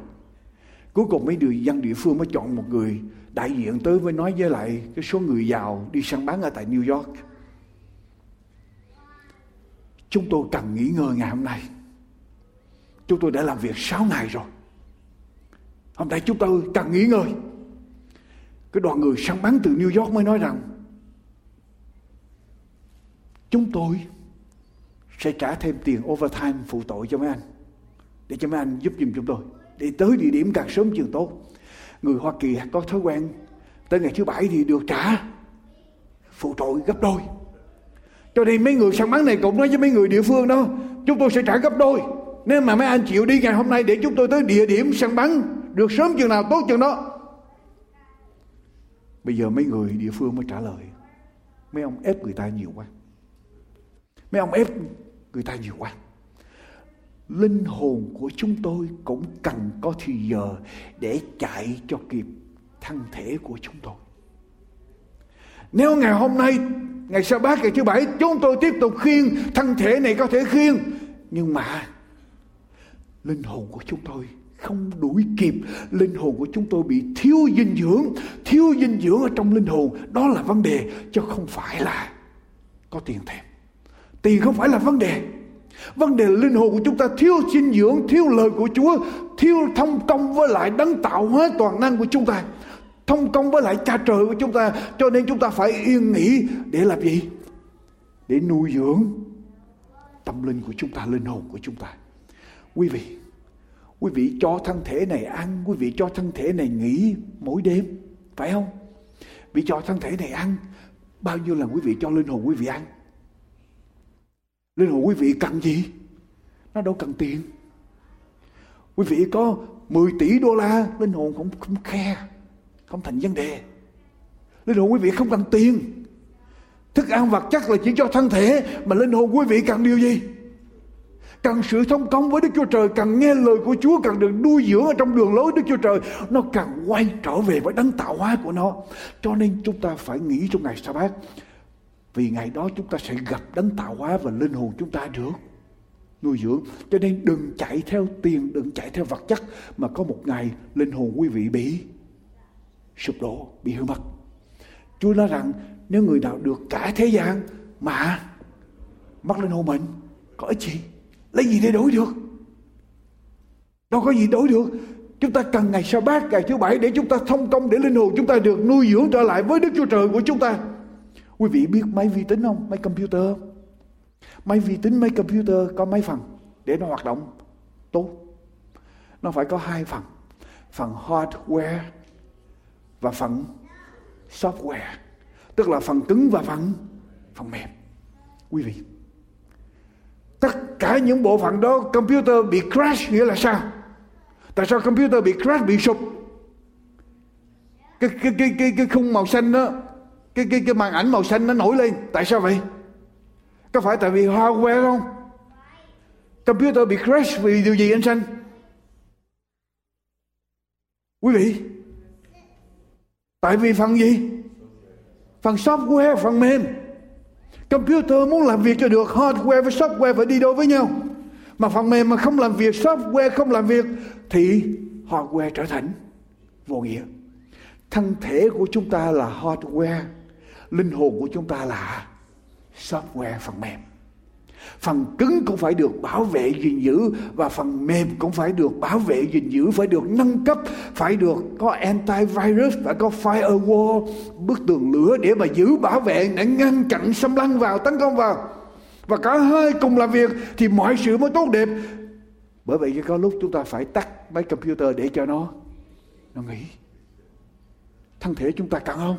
cuối cùng mấy người dân địa phương mới chọn một người đại diện tới với nói với lại cái số người giàu đi săn bắn ở tại New York. Chúng tôi cần nghỉ ngơi ngày hôm nay. Chúng tôi đã làm việc 6 ngày rồi. Hôm nay chúng tôi cần nghỉ ngơi. Cái đoàn người săn bắn từ New York mới nói rằng, chúng tôi sẽ trả thêm tiền overtime phụ tội cho mấy anh, để cho mấy anh giúp giùm chúng tôi, để tới địa điểm càng sớm càng tốt người Hoa Kỳ có thói quen tới ngày thứ bảy thì được trả phụ tội gấp đôi. Cho nên mấy người săn bắn này cũng nói với mấy người địa phương đó, chúng tôi sẽ trả gấp đôi. Nếu mà mấy anh chịu đi ngày hôm nay để chúng tôi tới địa điểm săn bắn, được sớm chừng nào tốt chừng đó. Bây giờ mấy người địa phương mới trả lời. Mấy ông ép người ta nhiều quá. Mấy ông ép người ta nhiều quá linh hồn của chúng tôi cũng cần có thì giờ để chạy cho kịp thân thể của chúng tôi. Nếu ngày hôm nay, ngày sa bát ngày thứ bảy, chúng tôi tiếp tục khiêng thân thể này có thể khiêng, nhưng mà linh hồn của chúng tôi không đuổi kịp. Linh hồn của chúng tôi bị thiếu dinh dưỡng. Thiếu dinh dưỡng ở trong linh hồn, đó là vấn đề, chứ không phải là có tiền thêm. Tiền không phải là vấn đề vấn đề linh hồn của chúng ta thiếu dinh dưỡng, thiếu lời của chúa, thiếu thông công với lại đấng tạo hóa toàn năng của chúng ta. Thông công với lại cha trời của chúng ta. Cho nên chúng ta phải yên nghỉ để làm gì? Để nuôi dưỡng tâm linh của chúng ta, linh hồn của chúng ta. Quý vị quý vị cho thân thể này ăn, quý vị cho thân thể này nghỉ mỗi đêm, phải không? Vì cho thân thể này ăn, bao nhiêu lần quý vị cho linh hồn quý vị ăn? Linh hồn quý vị cần gì? Nó đâu cần tiền. Quý vị có 10 tỷ đô la linh hồn không không khe không thành vấn đề. Linh hồn quý vị không cần tiền. Thức ăn vật chất là chỉ cho thân thể mà linh hồn quý vị cần điều gì? Cần sự thông công với Đức Chúa Trời, cần nghe lời của Chúa, cần được nuôi dưỡng ở trong đường lối Đức Chúa Trời, nó cần quay trở về với đấng tạo hóa của nó. Cho nên chúng ta phải nghĩ trong ngày sa bát vì ngày đó chúng ta sẽ gặp đấng tạo hóa và linh hồn chúng ta được nuôi dưỡng. Cho nên đừng chạy theo tiền, đừng chạy theo vật chất mà có một ngày linh hồn quý vị bị sụp đổ, bị hư mất. Chúa nói rằng nếu người nào được cả thế gian mà mất linh hồn mình có ích gì? lấy gì để đổi được đâu có gì đổi được chúng ta cần ngày sa bát ngày thứ bảy để chúng ta thông công để linh hồn chúng ta được nuôi dưỡng trở lại với đức chúa trời của chúng ta quý vị biết máy vi tính không? Máy computer máy vi tính, máy computer có mấy phần để nó hoạt động tốt? Nó phải có hai phần. Phần hardware và phần software. Tức là phần cứng và phần phần mềm. Quý vị, tất cả những bộ phận đó computer bị crash nghĩa là sao? Tại sao computer bị crash, bị sụp? Cái cái cái cái cái khung màu xanh đó cái cái cái màn ảnh màu xanh nó nổi lên. Tại sao vậy? Có phải tại vì hardware không? Computer bị crash vì điều gì anh xanh? Quý vị tại vì phần gì? Phần software phần mềm. Computer muốn làm việc cho được hardware với software phải đi đôi với nhau. Mà phần mềm mà không làm việc, software không làm việc thì hardware trở thành vô nghĩa. Thân thể của chúng ta là hardware, linh hồn của chúng ta là software phần mềm. Phần cứng cũng phải được bảo vệ gìn giữ và phần mềm cũng phải được bảo vệ gìn giữ, phải được nâng cấp, phải được có antivirus, phải có firewall, bức tường lửa để mà giữ, bảo vệ, để ngăn chặn xâm lăng vào, tấn công vào. Và cả hai cùng làm việc thì mọi sự mới tốt đẹp. Bởi vậy có lúc chúng ta phải tắt máy computer để cho nó nó nghỉ. Thân thể chúng ta cần không?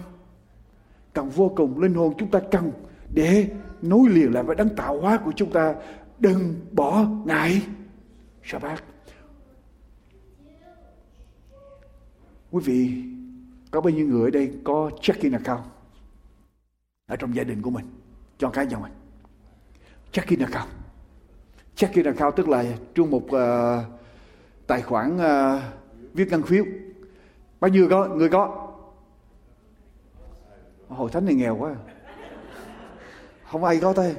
Cần vô cùng linh hồn chúng ta cần để nối liền lại với đấng tạo hóa của chúng ta. Đừng bỏ ngại sa bát. Quý vị có bao nhiêu người ở đây có checking account ở trong gia đình của mình cho cái nhà mình? Checking account. Checking account tức là trong một uh, tài khoản uh, viết ngân phiếu bao nhiêu có? Người có? Hội thánh này nghèo quá. Không ai có tay.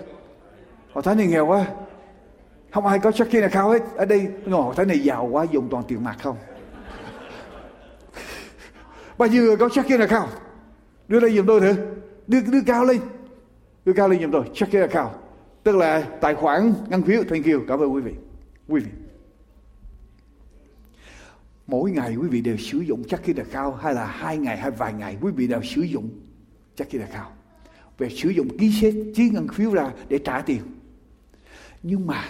Họ thấy này nghèo quá. Không ai có checking account hết. Ở đây ngồi thấy này giàu quá, dùng toàn tiền mặt không? (laughs) Bao nhiêu người có checking account? Đưa đây giùm tôi thử. Đưa đưa cao lên. Đưa cao lên giùm tôi. Checking account. Tức là tài khoản ngân phiếu. Thank you. Cảm ơn quý vị. Quý vị. Mỗi ngày quý vị đều sử dụng chắc khi là cao hay là hai ngày hay vài ngày, quý vị đều sử dụng chắc kia là cao về sử dụng ký xét ký ngân phiếu ra để trả tiền. Nhưng mà,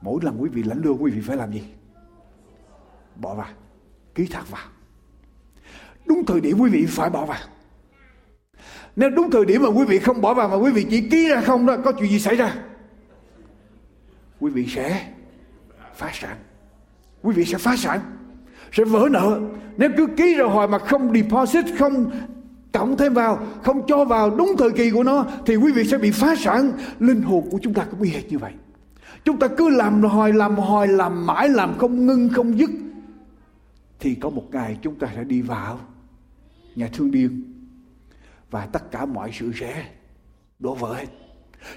mỗi lần quý vị lãnh lương, quý vị phải làm gì? Bỏ vào. Ký thật vào. Đúng thời điểm quý vị phải bỏ vào. Nếu đúng thời điểm mà quý vị không bỏ vào mà quý vị chỉ ký ra không đó, có chuyện gì xảy ra? Quý vị sẽ phá sản. Quý vị sẽ phá sản, sẽ vỡ nợ. Nếu cứ ký ra hoài mà không deposit, không cộng thêm vào, không cho vào đúng thời kỳ của nó, thì quý vị sẽ bị phá sản. Linh hồn của chúng ta cũng bị hệt như vậy. Chúng ta cứ làm hồi làm hồi làm mãi, làm không ngưng, không dứt. Thì có một ngày chúng ta sẽ đi vào nhà thương điên. Và tất cả mọi sự sẽ đổ vỡ hết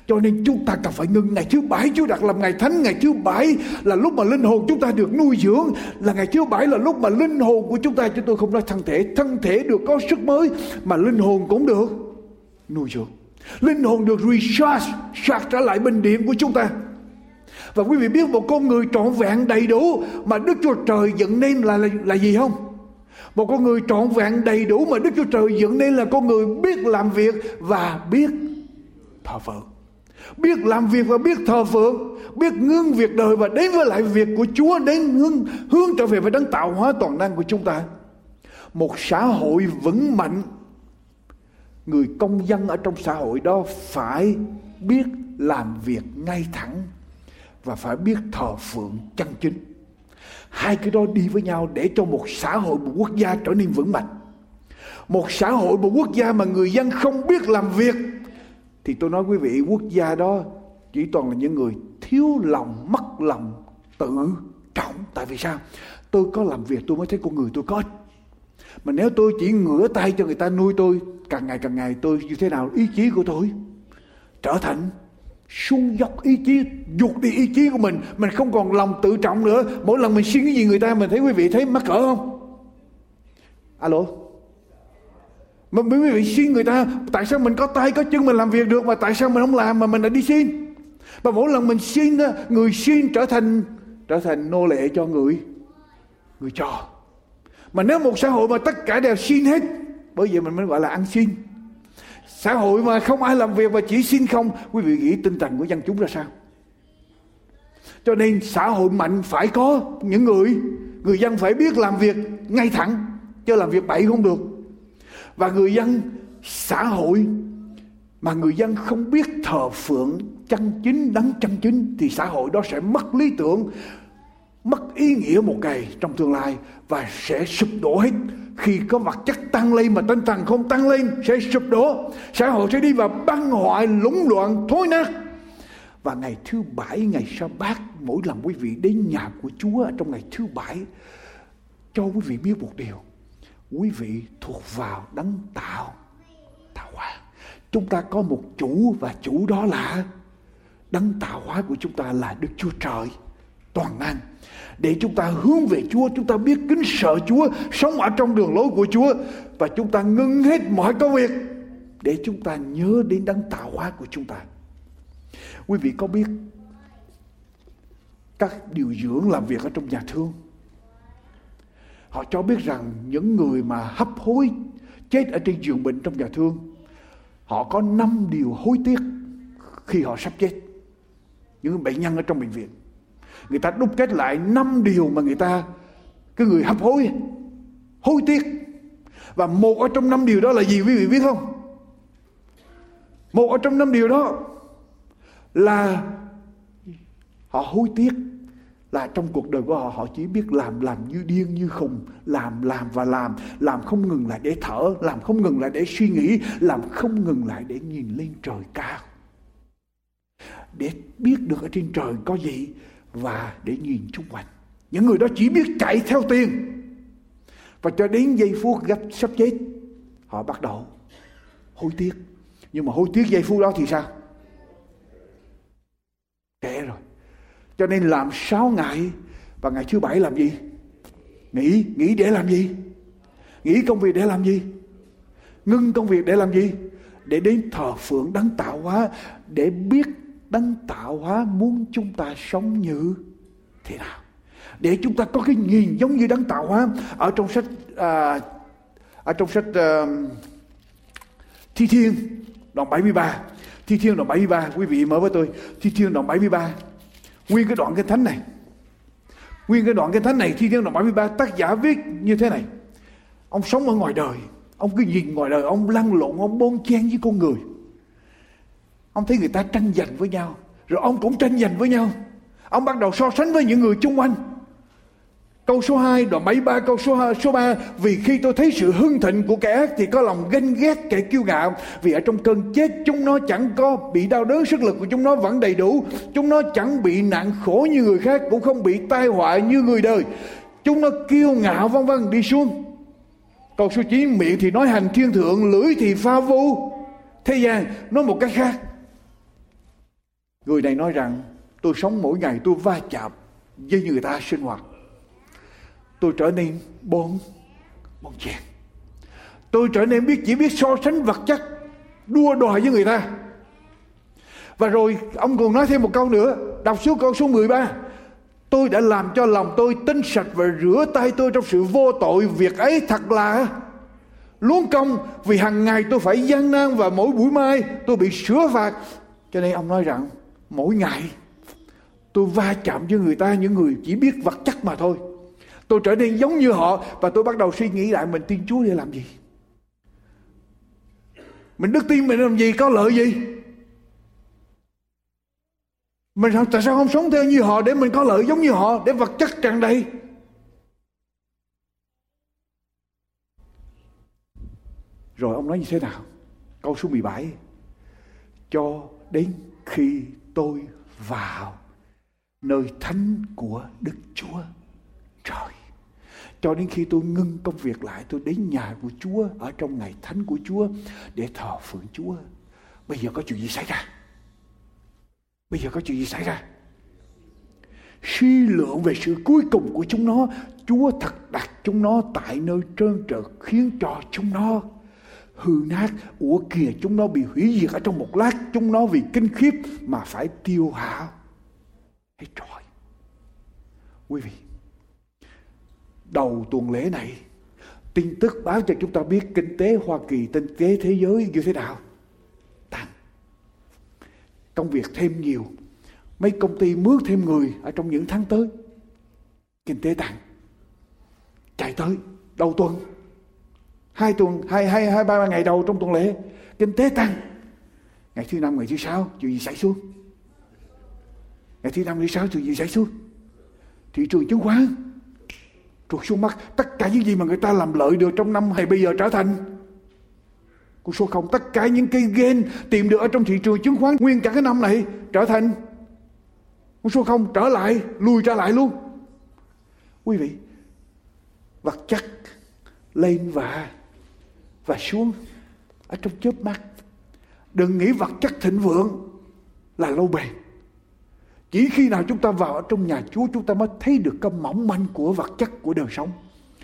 cho nên chúng ta cần phải ngưng ngày thứ bảy Chúa đặt làm ngày thánh. Ngày thứ bảy là lúc mà linh hồn chúng ta được nuôi dưỡng. Là ngày thứ bảy là lúc mà linh hồn của chúng ta Chúng tôi không nói thân thể. Thân thể được có sức mới Mà linh hồn cũng được nuôi dưỡng. Linh hồn được recharge Sạc trở lại bình điện của chúng ta. Và quý vị biết một con người trọn vẹn đầy đủ Mà Đức Chúa Trời dựng nên là, là, là gì không? Một con người trọn vẹn đầy đủ mà Đức Chúa Trời dựng nên là con người biết làm việc và biết thờ phượng biết làm việc và biết thờ phượng, biết ngưng việc đời và đến với lại việc của Chúa, đến hướng hướng trở về với đấng tạo hóa toàn năng của chúng ta. Một xã hội vững mạnh, người công dân ở trong xã hội đó phải biết làm việc ngay thẳng và phải biết thờ phượng chân chính. Hai cái đó đi với nhau để cho một xã hội một quốc gia trở nên vững mạnh. Một xã hội một quốc gia mà người dân không biết làm việc thì tôi nói quý vị, quốc gia đó chỉ toàn là những người thiếu lòng, mất lòng, tự trọng. Tại vì sao? Tôi có làm việc, tôi mới thấy con người tôi có mà nếu tôi chỉ ngửa tay cho người ta, nuôi tôi càng ngày càng ngày, tôi như thế nào? Ý chí của tôi trở thành xuống dốc ý chí dục đi ý chí của mình. Mình không còn lòng tự trọng nữa. Mỗi lần mình xin cái gì người ta, mình thấy quý vị thấy mắc cỡ không? Alo? Mà quý vị xin người ta, tại sao mình có tay, có chân mình làm việc được mà tại sao mình không làm mà mình lại đi xin? Và mỗi lần mình xin người xin trở thành trở thành nô lệ cho người người cho mà nếu một xã hội mà tất cả đều xin hết, bởi vậy mình mới gọi là ăn xin. Xã hội mà không ai làm việc và chỉ xin không, quý vị nghĩ tinh thần của dân chúng ra sao? Cho nên xã hội mạnh phải có những người người dân phải biết làm việc ngay thẳng, chứ làm việc bậy không được và người dân xã hội mà người dân không biết thờ phượng chân chính, đấng chân chính thì xã hội đó sẽ mất lý tưởng, mất ý nghĩa một ngày trong tương lai và sẽ sụp đổ hết. Khi có vật chất tăng lên mà tinh thần không tăng lên, sẽ sụp đổ. Xã hội sẽ đi vào băng hoại, lũng loạn, thối nát. Và ngày thứ bảy, ngày sa bát, mỗi lần quý vị đến nhà của Chúa trong ngày thứ bảy, cho quý vị biết một điều quý vị thuộc vào đấng tạo. Tạo hóa. Chúng ta có một chủ và chủ đó là đấng tạo hóa của chúng ta là Đức Chúa Trời. Toàn năng. Để chúng ta hướng về Chúa, chúng ta biết kính sợ Chúa, sống ở trong đường lối của Chúa và chúng ta ngưng hết mọi công việc để chúng ta nhớ đến đấng tạo hóa của chúng ta. Quý vị có biết các điều dưỡng làm việc ở trong nhà thương họ cho biết rằng những người mà hấp hối, chết ở trên giường bệnh trong nhà thương, họ có năm điều hối tiếc khi họ sắp chết. Những bệnh nhân ở trong bệnh viện. Người ta đúc kết lại năm điều mà người ta, cái người hấp hối hối tiếc. Và một ở trong năm điều đó là gì quý vị biết không? Một ở trong năm điều đó là họ hối tiếc là trong cuộc đời của họ họ chỉ biết làm làm như điên, như khùng, làm làm và làm. Làm không ngừng lại để thở, làm không ngừng lại để suy nghĩ, làm không ngừng lại để nhìn lên trời cao. Để biết được ở trên trời có gì và để nhìn chung quanh. Những người đó chỉ biết chạy theo tiền. Và cho đến giây phút gấp sắp chết, họ bắt đầu hối tiếc. Nhưng mà hối tiếc giây phút đó thì sao? Trễ rồi cho nên làm sáu ngày và ngày thứ bảy làm gì? Nghỉ nghỉ để làm gì? Nghỉ công việc để làm gì? Ngưng công việc để làm gì? Để đến thờ phượng đấng tạo hóa để biết đấng tạo hóa muốn chúng ta sống như thế nào. Để chúng ta có cái nhìn giống như đấng tạo hóa. Ở trong sách à, ở trong sách à, Thi Thiên đoạn 73 Thi Thiên đoạn 73 quý vị mở với tôi. Thi Thiên đoạn 73 nguyên cái đoạn kinh thánh này. Nguyên cái đoạn kinh thánh này, Thi Thiên đoạn 73 tác giả viết như thế này. Ông sống ở ngoài đời, ông cứ nhìn ngoài đời, ông lăn lộn, ông bon chen với con người. Ông thấy người ta tranh giành với nhau, rồi ông cũng tranh giành với nhau. Ông bắt đầu so sánh với những người chung quanh. Câu số 2 đoạn 73 câu số 2, số 3 Vì khi tôi thấy sự hưng thịnh của kẻ ác Thì có lòng ganh ghét kẻ kiêu ngạo. Vì ở trong cơn chết chúng nó chẳng có bị đau đớn Sức lực của chúng nó vẫn đầy đủ. Chúng nó chẳng bị nạn khổ như người khác Cũng không bị tai họa như người đời. Chúng nó kiêu ngạo vân vân đi xuống. Câu số 9 miệng thì nói hành thiên thượng Lưỡi thì pha vu. Thế gian nói một cách khác. Người này nói rằng Tôi sống mỗi ngày tôi va chạm Với người ta sinh hoạt tôi trở nên bon bon chen tôi trở nên biết, chỉ biết so sánh vật chất, đua đòi với người ta. Và rồi, ông còn nói thêm một câu nữa. Đọc xuống câu số 13 tôi đã làm cho lòng tôi tinh sạch và rửa tay tôi trong sự vô tội. Việc ấy thật là luống công vì hàng ngày tôi phải gian nan và mỗi buổi mai tôi bị sửa phạt. Cho nên ông nói rằng, mỗi ngày tôi va chạm với người ta, những người chỉ biết vật chất mà thôi. Tôi trở nên giống như họ và tôi bắt đầu suy nghĩ lại mình tin Chúa để làm gì? Mình đức tin mình làm gì có lợi gì? Mình tại sao không sống theo như họ để mình có lợi giống như họ để vật chất tràn đầy? Rồi ông nói như thế nào? Câu số 17 Cho đến khi tôi vào nơi thánh của Đức Chúa Trời cho đến khi tôi ngưng công việc lại, tôi đến nhà của Chúa, ở trong ngày thánh của Chúa, để thờ phượng Chúa. Bây giờ có chuyện gì xảy ra? Bây giờ có chuyện gì xảy ra? Suy lượng về sự cuối cùng của chúng nó, Chúa thật đặt chúng nó tại nơi trơn trượt, khiến cho chúng nó hư nát. Ủa kìa, chúng nó bị hủy diệt ở trong một lát, chúng nó vì kinh khiếp mà phải tiêu hao hết trời quý vị đầu tuần lễ này tin tức báo cho chúng ta biết kinh tế Hoa Kỳ, kinh tế thế giới như thế nào. Tăng. Công việc thêm nhiều. Mấy công ty mướn thêm người ở trong những tháng tới. Kinh tế tăng. Chạy tới đầu tuần. Hai tuần, hai, hai, hai ba ngày đầu trong tuần lễ. Kinh tế tăng. Ngày thứ năm, ngày thứ sáu, chuyện gì xảy xuống? Ngày thứ năm, ngày thứ sáu, chuyện gì xảy xuống? Thị trường chứng khoán trượt xuống mắt tất cả những gì mà người ta làm lợi được trong năm hay bây giờ trở thành. Con số không, tất cả những cái gain tìm được ở trong thị trường chứng khoán nguyên cả cái năm này trở thành. Con số không, trở lại, lùi trở lại luôn. Quý vị, vật chất lên và và xuống ở trong chớp mắt. Đừng nghĩ vật chất thịnh vượng là lâu bền chỉ khi nào chúng ta vào ở trong nhà Chúa chúng ta mới thấy được cái mỏng manh của vật chất của đời sống.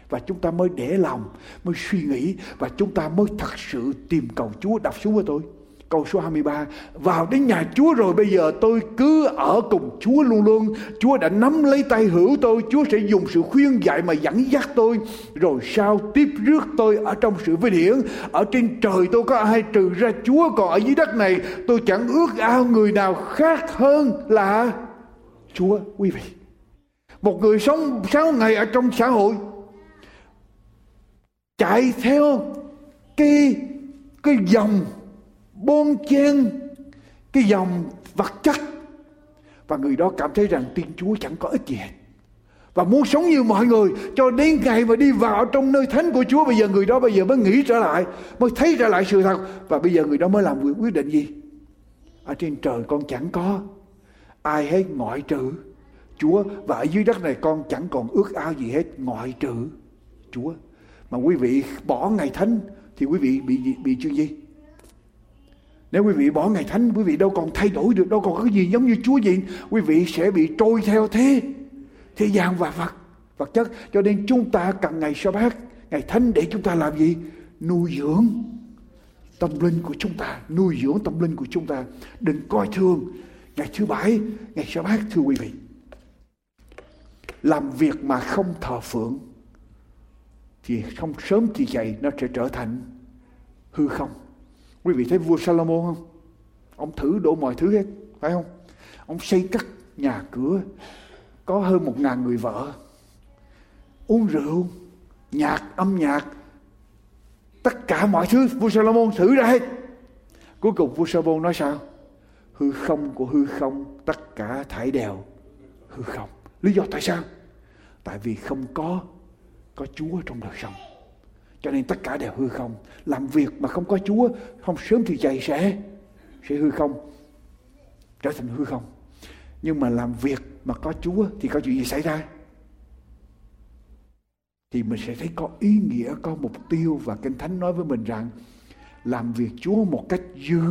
Và chúng ta mới để lòng, mới suy nghĩ và chúng ta mới thật sự tìm cầu Chúa đọc xuống với tôi. Câu số 23 Vào đến nhà Chúa rồi, bây giờ tôi cứ ở cùng Chúa luôn luôn. Chúa đã nắm lấy tay hữu tôi, Chúa sẽ dùng sự khuyên dạy mà dẫn dắt tôi. Rồi sao tiếp rước tôi ở trong sự vinh hiển. Ở trên trời tôi có ai trừ ra Chúa, Còn ở dưới đất này tôi chẳng ước ao người nào khác hơn là Chúa, quý vị. Một người sống 6 ngày ở trong xã hội, Chạy theo cái cái dòng bon chen cái dòng vật chất. Và người đó cảm thấy rằng tin Chúa chẳng có ích gì hết. Và muốn sống như mọi người, cho đến ngày mà đi vào trong nơi thánh của Chúa, bây giờ người đó bây giờ mới nghĩ trở lại, mới thấy trở lại sự thật. Và bây giờ người đó mới làm quyết định gì? Ở trên trời con chẳng có. Ai hết ngoại trừ Chúa. Và ở dưới đất này con chẳng còn ước ao gì hết, ngoại trừ Chúa. Mà quý vị bỏ ngày thánh thì quý vị bị bị chuyện gì? Nếu quý vị bỏ ngày thánh, quý vị đâu còn thay đổi được, đâu còn có cái gì giống như Chúa gì quý vị sẽ bị trôi theo thế thế gian và vật vật chất. Cho nên chúng ta cần ngày sa bát ngày thánh để chúng ta làm gì? Nuôi dưỡng tâm linh của chúng ta, nuôi dưỡng tâm linh của chúng ta. Đừng coi thường ngày thứ bảy, ngày sa bát thưa quý vị. Làm việc mà không thờ phượng, thì không sớm thì dậy nó sẽ trở thành hư không quý vị thấy vua Salomon không? Ông thử đổ mọi thứ hết, phải không? Ông xây cắt nhà cửa, có hơn một ngàn người vợ. Uống rượu, nhạc, âm nhạc, tất cả mọi thứ vua Salomon thử ra hết. Cuối cùng vua Salomon nói sao? Hư không của hư không, tất cả thải đều hư không. Lý do tại sao? Tại vì không có có Chúa trong đời sống cho nên tất cả đều hư không. Làm việc mà không có Chúa, không sớm thì chạy sẽ sẽ hư không, trở thành hư không. Nhưng mà làm việc mà có Chúa thì có chuyện gì xảy ra? Thì mình sẽ thấy có ý nghĩa, có mục tiêu. Và kinh thánh nói với mình rằng, làm việc Chúa một cách dư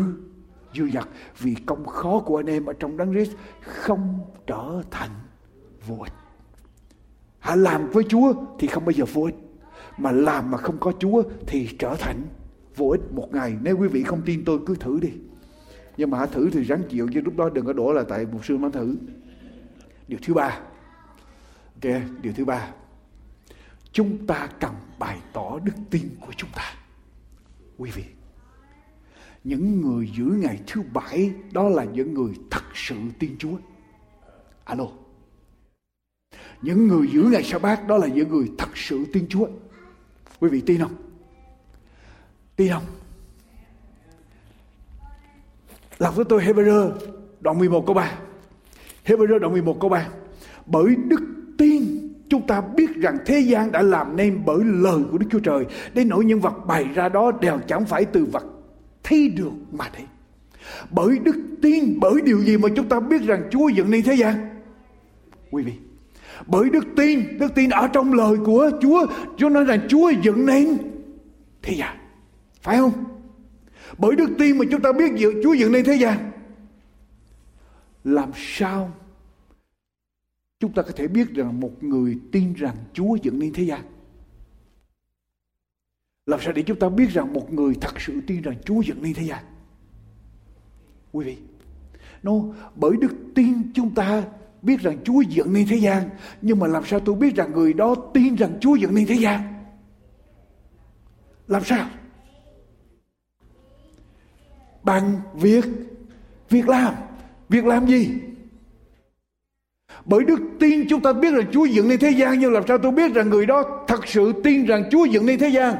dư dật. Vì công khó của anh em ở trong đấng Christ không trở thành vô ích. Hãy làm với Chúa thì không bao giờ vô ích mà làm mà không có Chúa thì trở thành vô ích một ngày. Nếu quý vị không tin tôi cứ thử đi. Nhưng mà hãy thử thì ráng chịu chứ lúc đó đừng có đổ là tại một sư nó thử. Điều thứ ba. Ok, điều thứ ba chúng ta cần bày tỏ đức tin của chúng ta quý vị những người giữ ngày thứ bảy đó là những người thật sự tin chúa alo những người giữ ngày sa bát đó là những người thật sự tin chúa quý vị tin không tin không Đọc với tôi Hebrew đoạn 11 câu 3 Hebrew đoạn 11 câu 3 Bởi đức tin Chúng ta biết rằng thế gian đã làm nên bởi lời của Đức Chúa Trời. Đến nỗi những vật bày ra đó đều chẳng phải từ vật thấy được mà thế. Bởi đức tin, bởi điều gì mà chúng ta biết rằng Chúa dựng nên thế gian? Quý vị, bởi đức tin, đức tin ở trong lời của Chúa. Chúa nói rằng Chúa dựng nên thế gian. Phải không? Bởi đức tin mà chúng ta biết Chúa dựng nên thế gian. Làm sao chúng ta có thể biết rằng một người tin rằng Chúa dựng nên thế gian. Làm sao để chúng ta biết rằng một người thật sự tin rằng Chúa dựng nên thế gian? Quý vị, nó bởi đức tin chúng ta biết rằng Chúa dựng nên thế gian. Nhưng mà làm sao tôi biết rằng người đó tin rằng Chúa dựng nên thế gian? Làm sao? Bằng việc, việc làm. Việc làm gì? Bởi đức tin chúng ta biết rằng Chúa dựng nên thế gian Nhưng làm sao tôi biết rằng người đó thật sự tin rằng Chúa dựng nên thế gian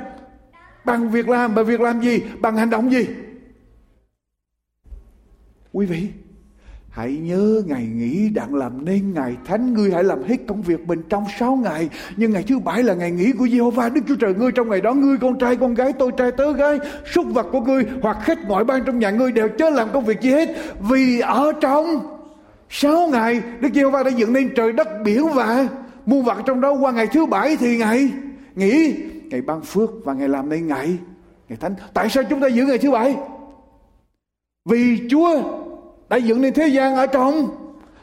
Bằng việc làm, bằng việc làm gì? Bằng hành động gì? Quý vị Hãy nhớ ngày nghỉ đặng làm nên ngày thánh. Ngươi hãy làm hết công việc mình trong sáu ngày. Nhưng ngày thứ bảy là ngày nghỉ của giê-hô-va. Đức Chúa Trời, ngươi trong ngày đó, Ngươi con trai, con gái, tôi trai, tớ gái, Súc vật của ngươi, hoặc khách ngoại bang trong nhà ngươi Đều chớ làm công việc gì hết. Vì ở trong Sáu ngày, Đức giê-hô-va đã dựng nên trời đất biển và muôn vật trong đó. Qua ngày thứ bảy thì ngày nghỉ ngày ban phước và ngày làm nên ngày ngày thánh. Tại sao chúng ta giữ ngày thứ bảy? Vì Chúa đã dựng nên thế gian ở trong.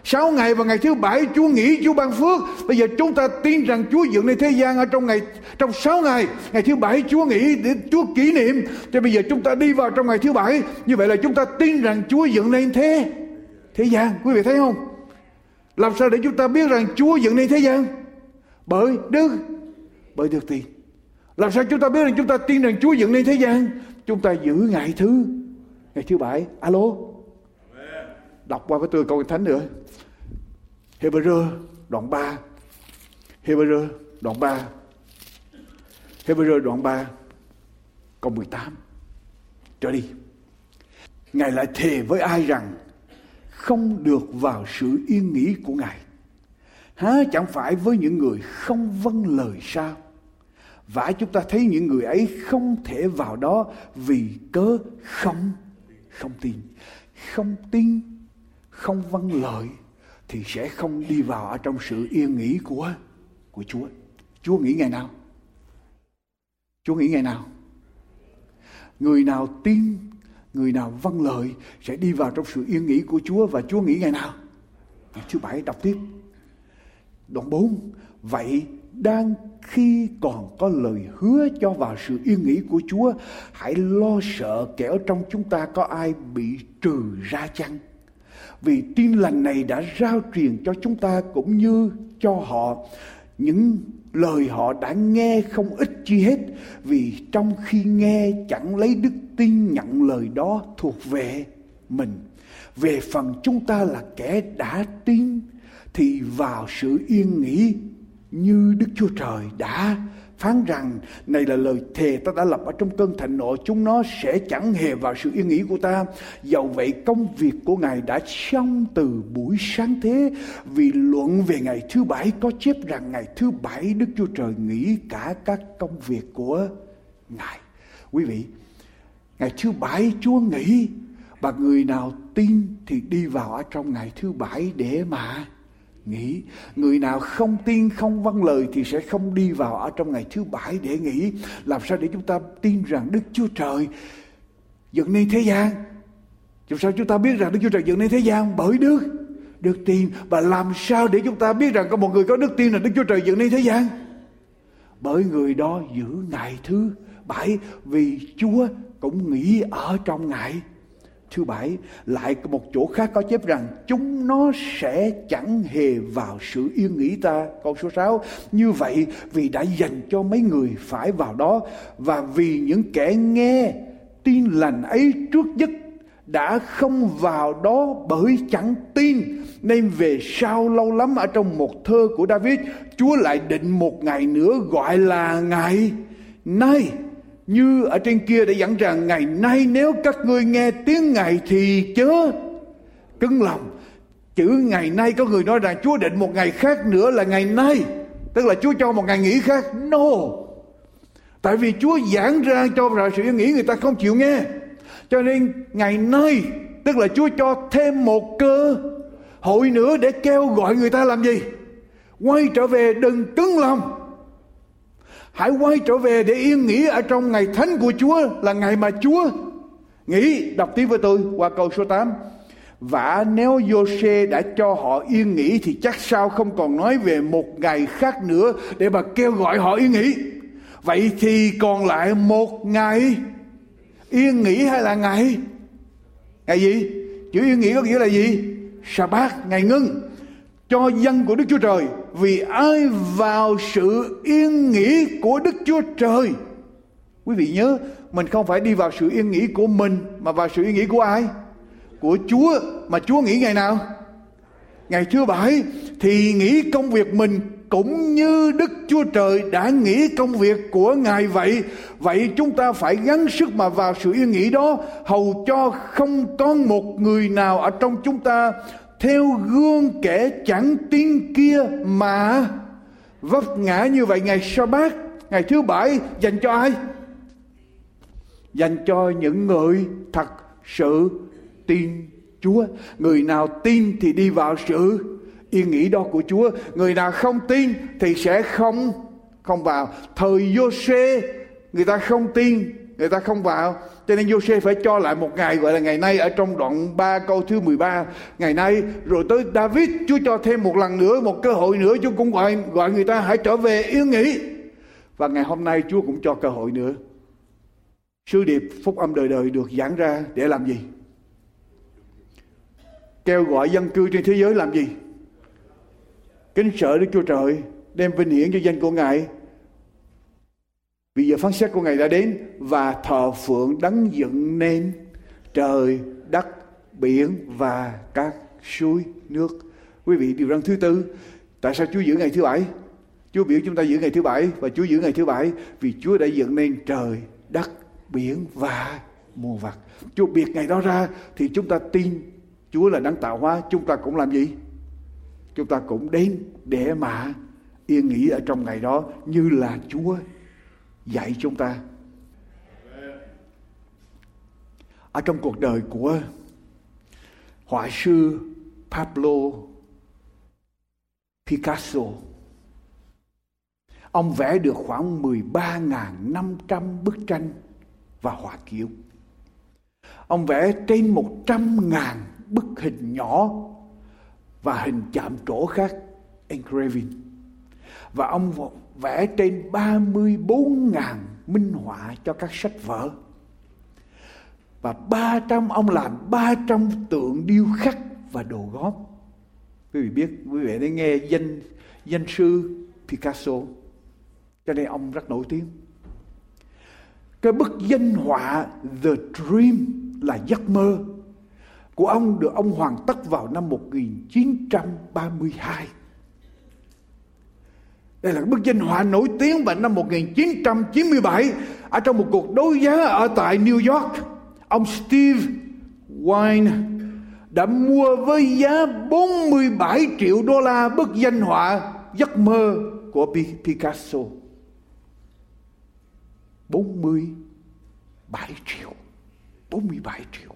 Sáu ngày và ngày thứ bảy, Chúa nghỉ Chúa ban phước. Bây giờ chúng ta tin rằng Chúa dựng nên thế gian ở trong ngày, trong sáu ngày. Ngày thứ bảy, Chúa nghỉ để Chúa kỷ niệm. Cho bây giờ chúng ta đi vào trong ngày thứ bảy. Như vậy là chúng ta tin rằng Chúa dựng nên thế thế gian. Quý vị thấy không? Làm sao để chúng ta biết rằng Chúa dựng nên thế gian? Bởi đức bởi đức tin làm sao chúng ta biết rằng chúng ta tin rằng Chúa dựng nên thế gian? Chúng ta giữ ngày thứ ngày thứ bảy. Alo? Đọc qua với tôi câu thánh nữa Hebrew đoạn 3 Hebrew đoạn 3 Hebrew đoạn 3 câu 18 trở đi Ngài lại thề với ai rằng không được vào sự yên nghỉ của Ngài. Há chẳng phải với những người không vâng lời sao? Vả chúng ta thấy những người ấy không thể vào đó vì cớ không không tin. Không tin, không vâng lời thì sẽ không đi vào ở trong sự yên nghỉ của của Chúa. Chúa nghĩ ngày nào? Chúa nghĩ ngày nào? Người nào tin Người nào vâng lời sẽ đi vào trong sự yên nghỉ của Chúa và Chúa nghỉ ngày nào? Ngày thứ bảy đọc tiếp. Đoạn 4. Vậy đang khi còn có lời hứa cho vào sự yên nghỉ của Chúa, hãy lo sợ kẻo trong chúng ta có ai bị trừ ra chăng? Vì tin lành này đã rao truyền cho chúng ta cũng như cho họ. Những lời họ đã nghe không ít chi hết, vì trong khi nghe chẳng lấy đức tin nhận lời đó thuộc về mình. Về phần chúng ta là kẻ đã tin, thì vào sự yên nghỉ như Đức Chúa Trời đã phán rằng, này là lời thề ta đã lập ở trong cơn thịnh nộ, chúng nó sẽ chẳng hề vào sự yên nghỉ của ta. Dầu vậy, công việc của ngài đã xong từ buổi sáng thế, vì luận về ngày thứ bảy, có chép rằng ngày thứ bảy đức chúa trời nghỉ cả các công việc của ngài. Quý vị, ngày thứ bảy chúa nghỉ và người nào tin thì đi vào ở trong ngày thứ bảy để mà nghỉ người nào không tin, không vâng lời thì sẽ không đi vào ở trong ngày thứ bảy để nghỉ làm sao để chúng ta tin rằng đức chúa trời dựng nên thế gian? Làm sao chúng ta biết rằng đức chúa trời dựng nên thế gian? Bởi đức đức tin. Và làm sao để chúng ta biết rằng có một người có đức tin là đức chúa trời dựng nên thế gian? Bởi người đó giữ ngày thứ bảy vì chúa cũng nghỉ ở trong ngày thứ bảy, lại một chỗ khác có chép rằng chúng nó sẽ chẳng hề vào sự yên nghỉ ta. Câu số 6 như vậy vì đã dành cho mấy người phải vào đó, và vì những kẻ nghe tin lành ấy trước nhất đã không vào đó bởi chẳng tin, nên về sau lâu lắm ở trong một thơ của David, Chúa lại định một ngày nữa gọi là ngày nay như ở trên kia đã dẫn rằng ngày nay nếu các ngươi nghe tiếng Ngài thì chớ cứng lòng. Chữ ngày nay có người nói rằng Chúa định một ngày khác nữa là ngày nay. Tức là Chúa cho một ngày nghỉ khác. No. Tại vì Chúa giảng ra cho rồi sự nghỉ, người ta không chịu nghe. Cho nên ngày nay, tức là Chúa cho thêm một cơ hội nữa để kêu gọi người ta làm gì? Quay trở về đừng cứng lòng Hãy quay trở về để yên nghỉ ở trong ngày thánh của Chúa là ngày mà Chúa nghỉ. Đọc tiếp với tôi qua câu số 8. Và nếu Giô-xê đã cho họ yên nghỉ thì chắc sao không còn nói về một ngày khác nữa để mà kêu gọi họ yên nghỉ. Vậy thì còn lại một ngày yên nghỉ hay là ngày ngày gì? Chữ yên nghỉ có nghĩa là gì? Sa bát ngày ngưng cho dân của Đức Chúa Trời vì ai vào sự yên nghỉ của Đức Chúa Trời. Quý vị nhớ, mình không phải đi vào sự yên nghỉ của mình mà vào sự yên nghỉ của ai? Của Chúa mà Chúa nghỉ ngày nào? Ngày thứ bảy thì nghỉ công việc mình cũng như Đức Chúa Trời đã nghĩ công việc của Ngài vậy. Vậy chúng ta phải gắng sức mà vào sự yên nghỉ đó hầu cho không có một người nào ở trong chúng ta theo gương kẻ chẳng tin kia mà. Vấp ngã như vậy ngày sa bát ngày thứ bảy, dành cho ai? Dành cho những người thật sự tin Chúa. Người nào tin thì đi vào sự. Yên nghỉ đó của Chúa, người nào không tin thì sẽ không không vào. Thời Giô-xê, người ta không tin, người ta không vào cho nên Jose phải cho lại một ngày, gọi là ngày nay, ở trong đoạn 3 câu thứ 13 ngày nay, rồi tới David, Chúa cho thêm một lần nữa, một cơ hội nữa. Chúa cũng gọi gọi người ta, hãy trở về yên nghỉ. Và ngày hôm nay, Chúa cũng cho cơ hội nữa. Sứ điệp phúc âm đời đời được giảng ra để làm gì? Kêu gọi dân cư trên thế giới làm gì? Kính sợ Đức Chúa Trời, đem vinh hiển cho danh của Ngài vì giờ phán xét của Ngài đã đến và thờ phượng đấng dựng nên trời, đất, biển và các suối nước. Quý vị điều răn thứ tư, tại sao Chúa giữ ngày thứ bảy? Chúa biểu chúng ta giữ ngày thứ bảy và Chúa giữ ngày thứ bảy vì Chúa đã dựng nên trời, đất, biển và mùa vật. Chúa biệt ngày đó ra thì chúng ta tin Chúa là đấng tạo hóa, chúng ta cũng làm gì? Chúng ta cũng đến để mà yên nghỉ ở trong ngày đó như là Chúa dạy chúng ta ở trong cuộc đời của họa sư Pablo Picasso, ông vẽ được khoảng 13.500 bức tranh và họa kiệu Ông vẽ trên một trăm ngàn bức hình nhỏ và hình chạm trổ khác, engraving. Và ông vẽ trên 34 ngàn minh họa cho các sách vở. Và 300 ông làm 300 tượng điêu khắc và đồ góp. Quý vị biết, quý vị đã nghe danh danh sư Picasso. Cho nên ông rất nổi tiếng. Cái bức danh họa The Dream là giấc mơ của ông được ông hoàn tất vào năm 1932. Đây là bức danh họa nổi tiếng vào năm 1997 ở trong một cuộc đấu giá ở tại New York. Ông Steve Wine đã mua với giá 47 triệu đô la bức danh họa giấc mơ của Picasso. 47 triệu. 47 triệu.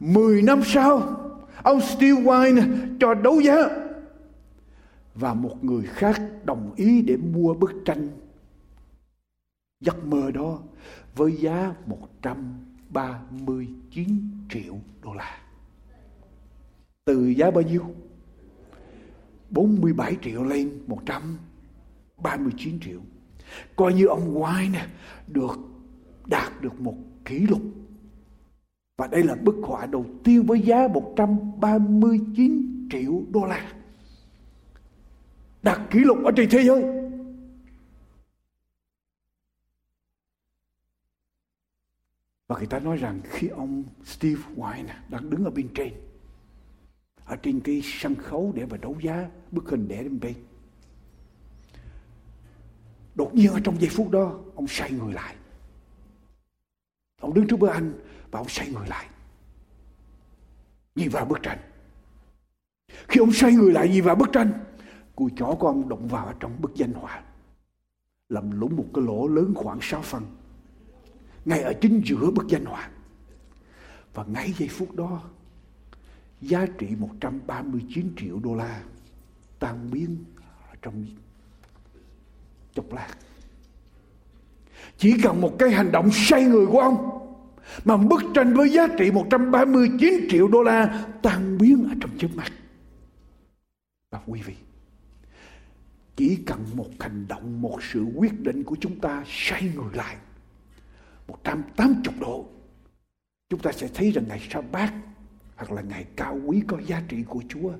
10 năm sau, ông Steve Wine cho đấu giá và một người khác đồng ý để mua bức tranh giấc mơ đó với giá 139 triệu đô la. Từ giá bao nhiêu? 47 triệu lên 139 triệu. Coi như ông Wine được đạt được một kỷ lục và đây là bức họa đầu tiên với giá 139 triệu đô la. Đạt kỷ lục ở trên thế giới. Và người ta nói rằng khi ông Steve Wine đang đứng ở bên trên, ở trên cái sân khấu để mà đấu giá bức hình để lên bên. Đột nhiên ở trong giây phút đó, ông xoay người lại. Ông đứng trước bức anh và ông xoay người lại nhìn vào bức tranh khi ông xoay người lại nhìn vào bức tranh cùi chó của ông động vào trong bức danh họa. Làm lũng một cái lỗ lớn khoảng 6 phân ngay ở chính giữa bức danh họa. Và ngay giây phút đó giá trị 139 triệu đô la tan biến trong chốc lát. Chỉ cần một cái hành động say người của ông mà bức tranh với giá trị 139 triệu đô la tan biến ở trong chớp mắt. Và quý vị, chỉ cần một hành động, một sự quyết định của chúng ta xoay người lại 180 độ, chúng ta sẽ thấy rằng ngày sa bát hoặc là ngày cao quý có giá trị của Chúa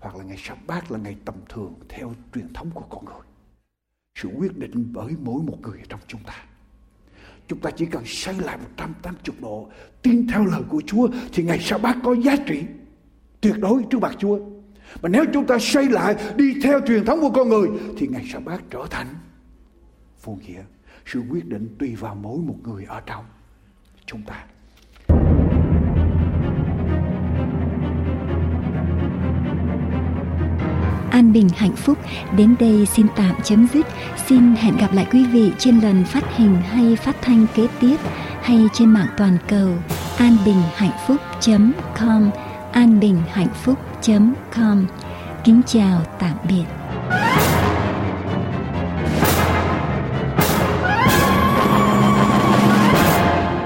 hoặc là ngày sa bát là ngày tầm thường theo truyền thống của con người. Sự quyết định bởi mỗi một người trong chúng ta. Chúng ta chỉ cần xoay lại 180 độ Tin theo lời của Chúa Thì ngày sa bát có giá trị Tuyệt đối trước mặt Chúa mà nếu chúng ta xây lại, Đi theo truyền thống của con người, Thì ngày sa bát trở thành Vô nghĩa. Sự quyết định tùy vào mỗi một người ở trong Chúng ta. An bình hạnh phúc. Đến đây xin tạm chấm dứt. Xin hẹn gặp lại quý vị trên lần phát hình hay phát thanh kế tiếp hay trên mạng toàn cầu. An bình hạnh phúc com an bình hạnh phúc com. Kính chào tạm biệt.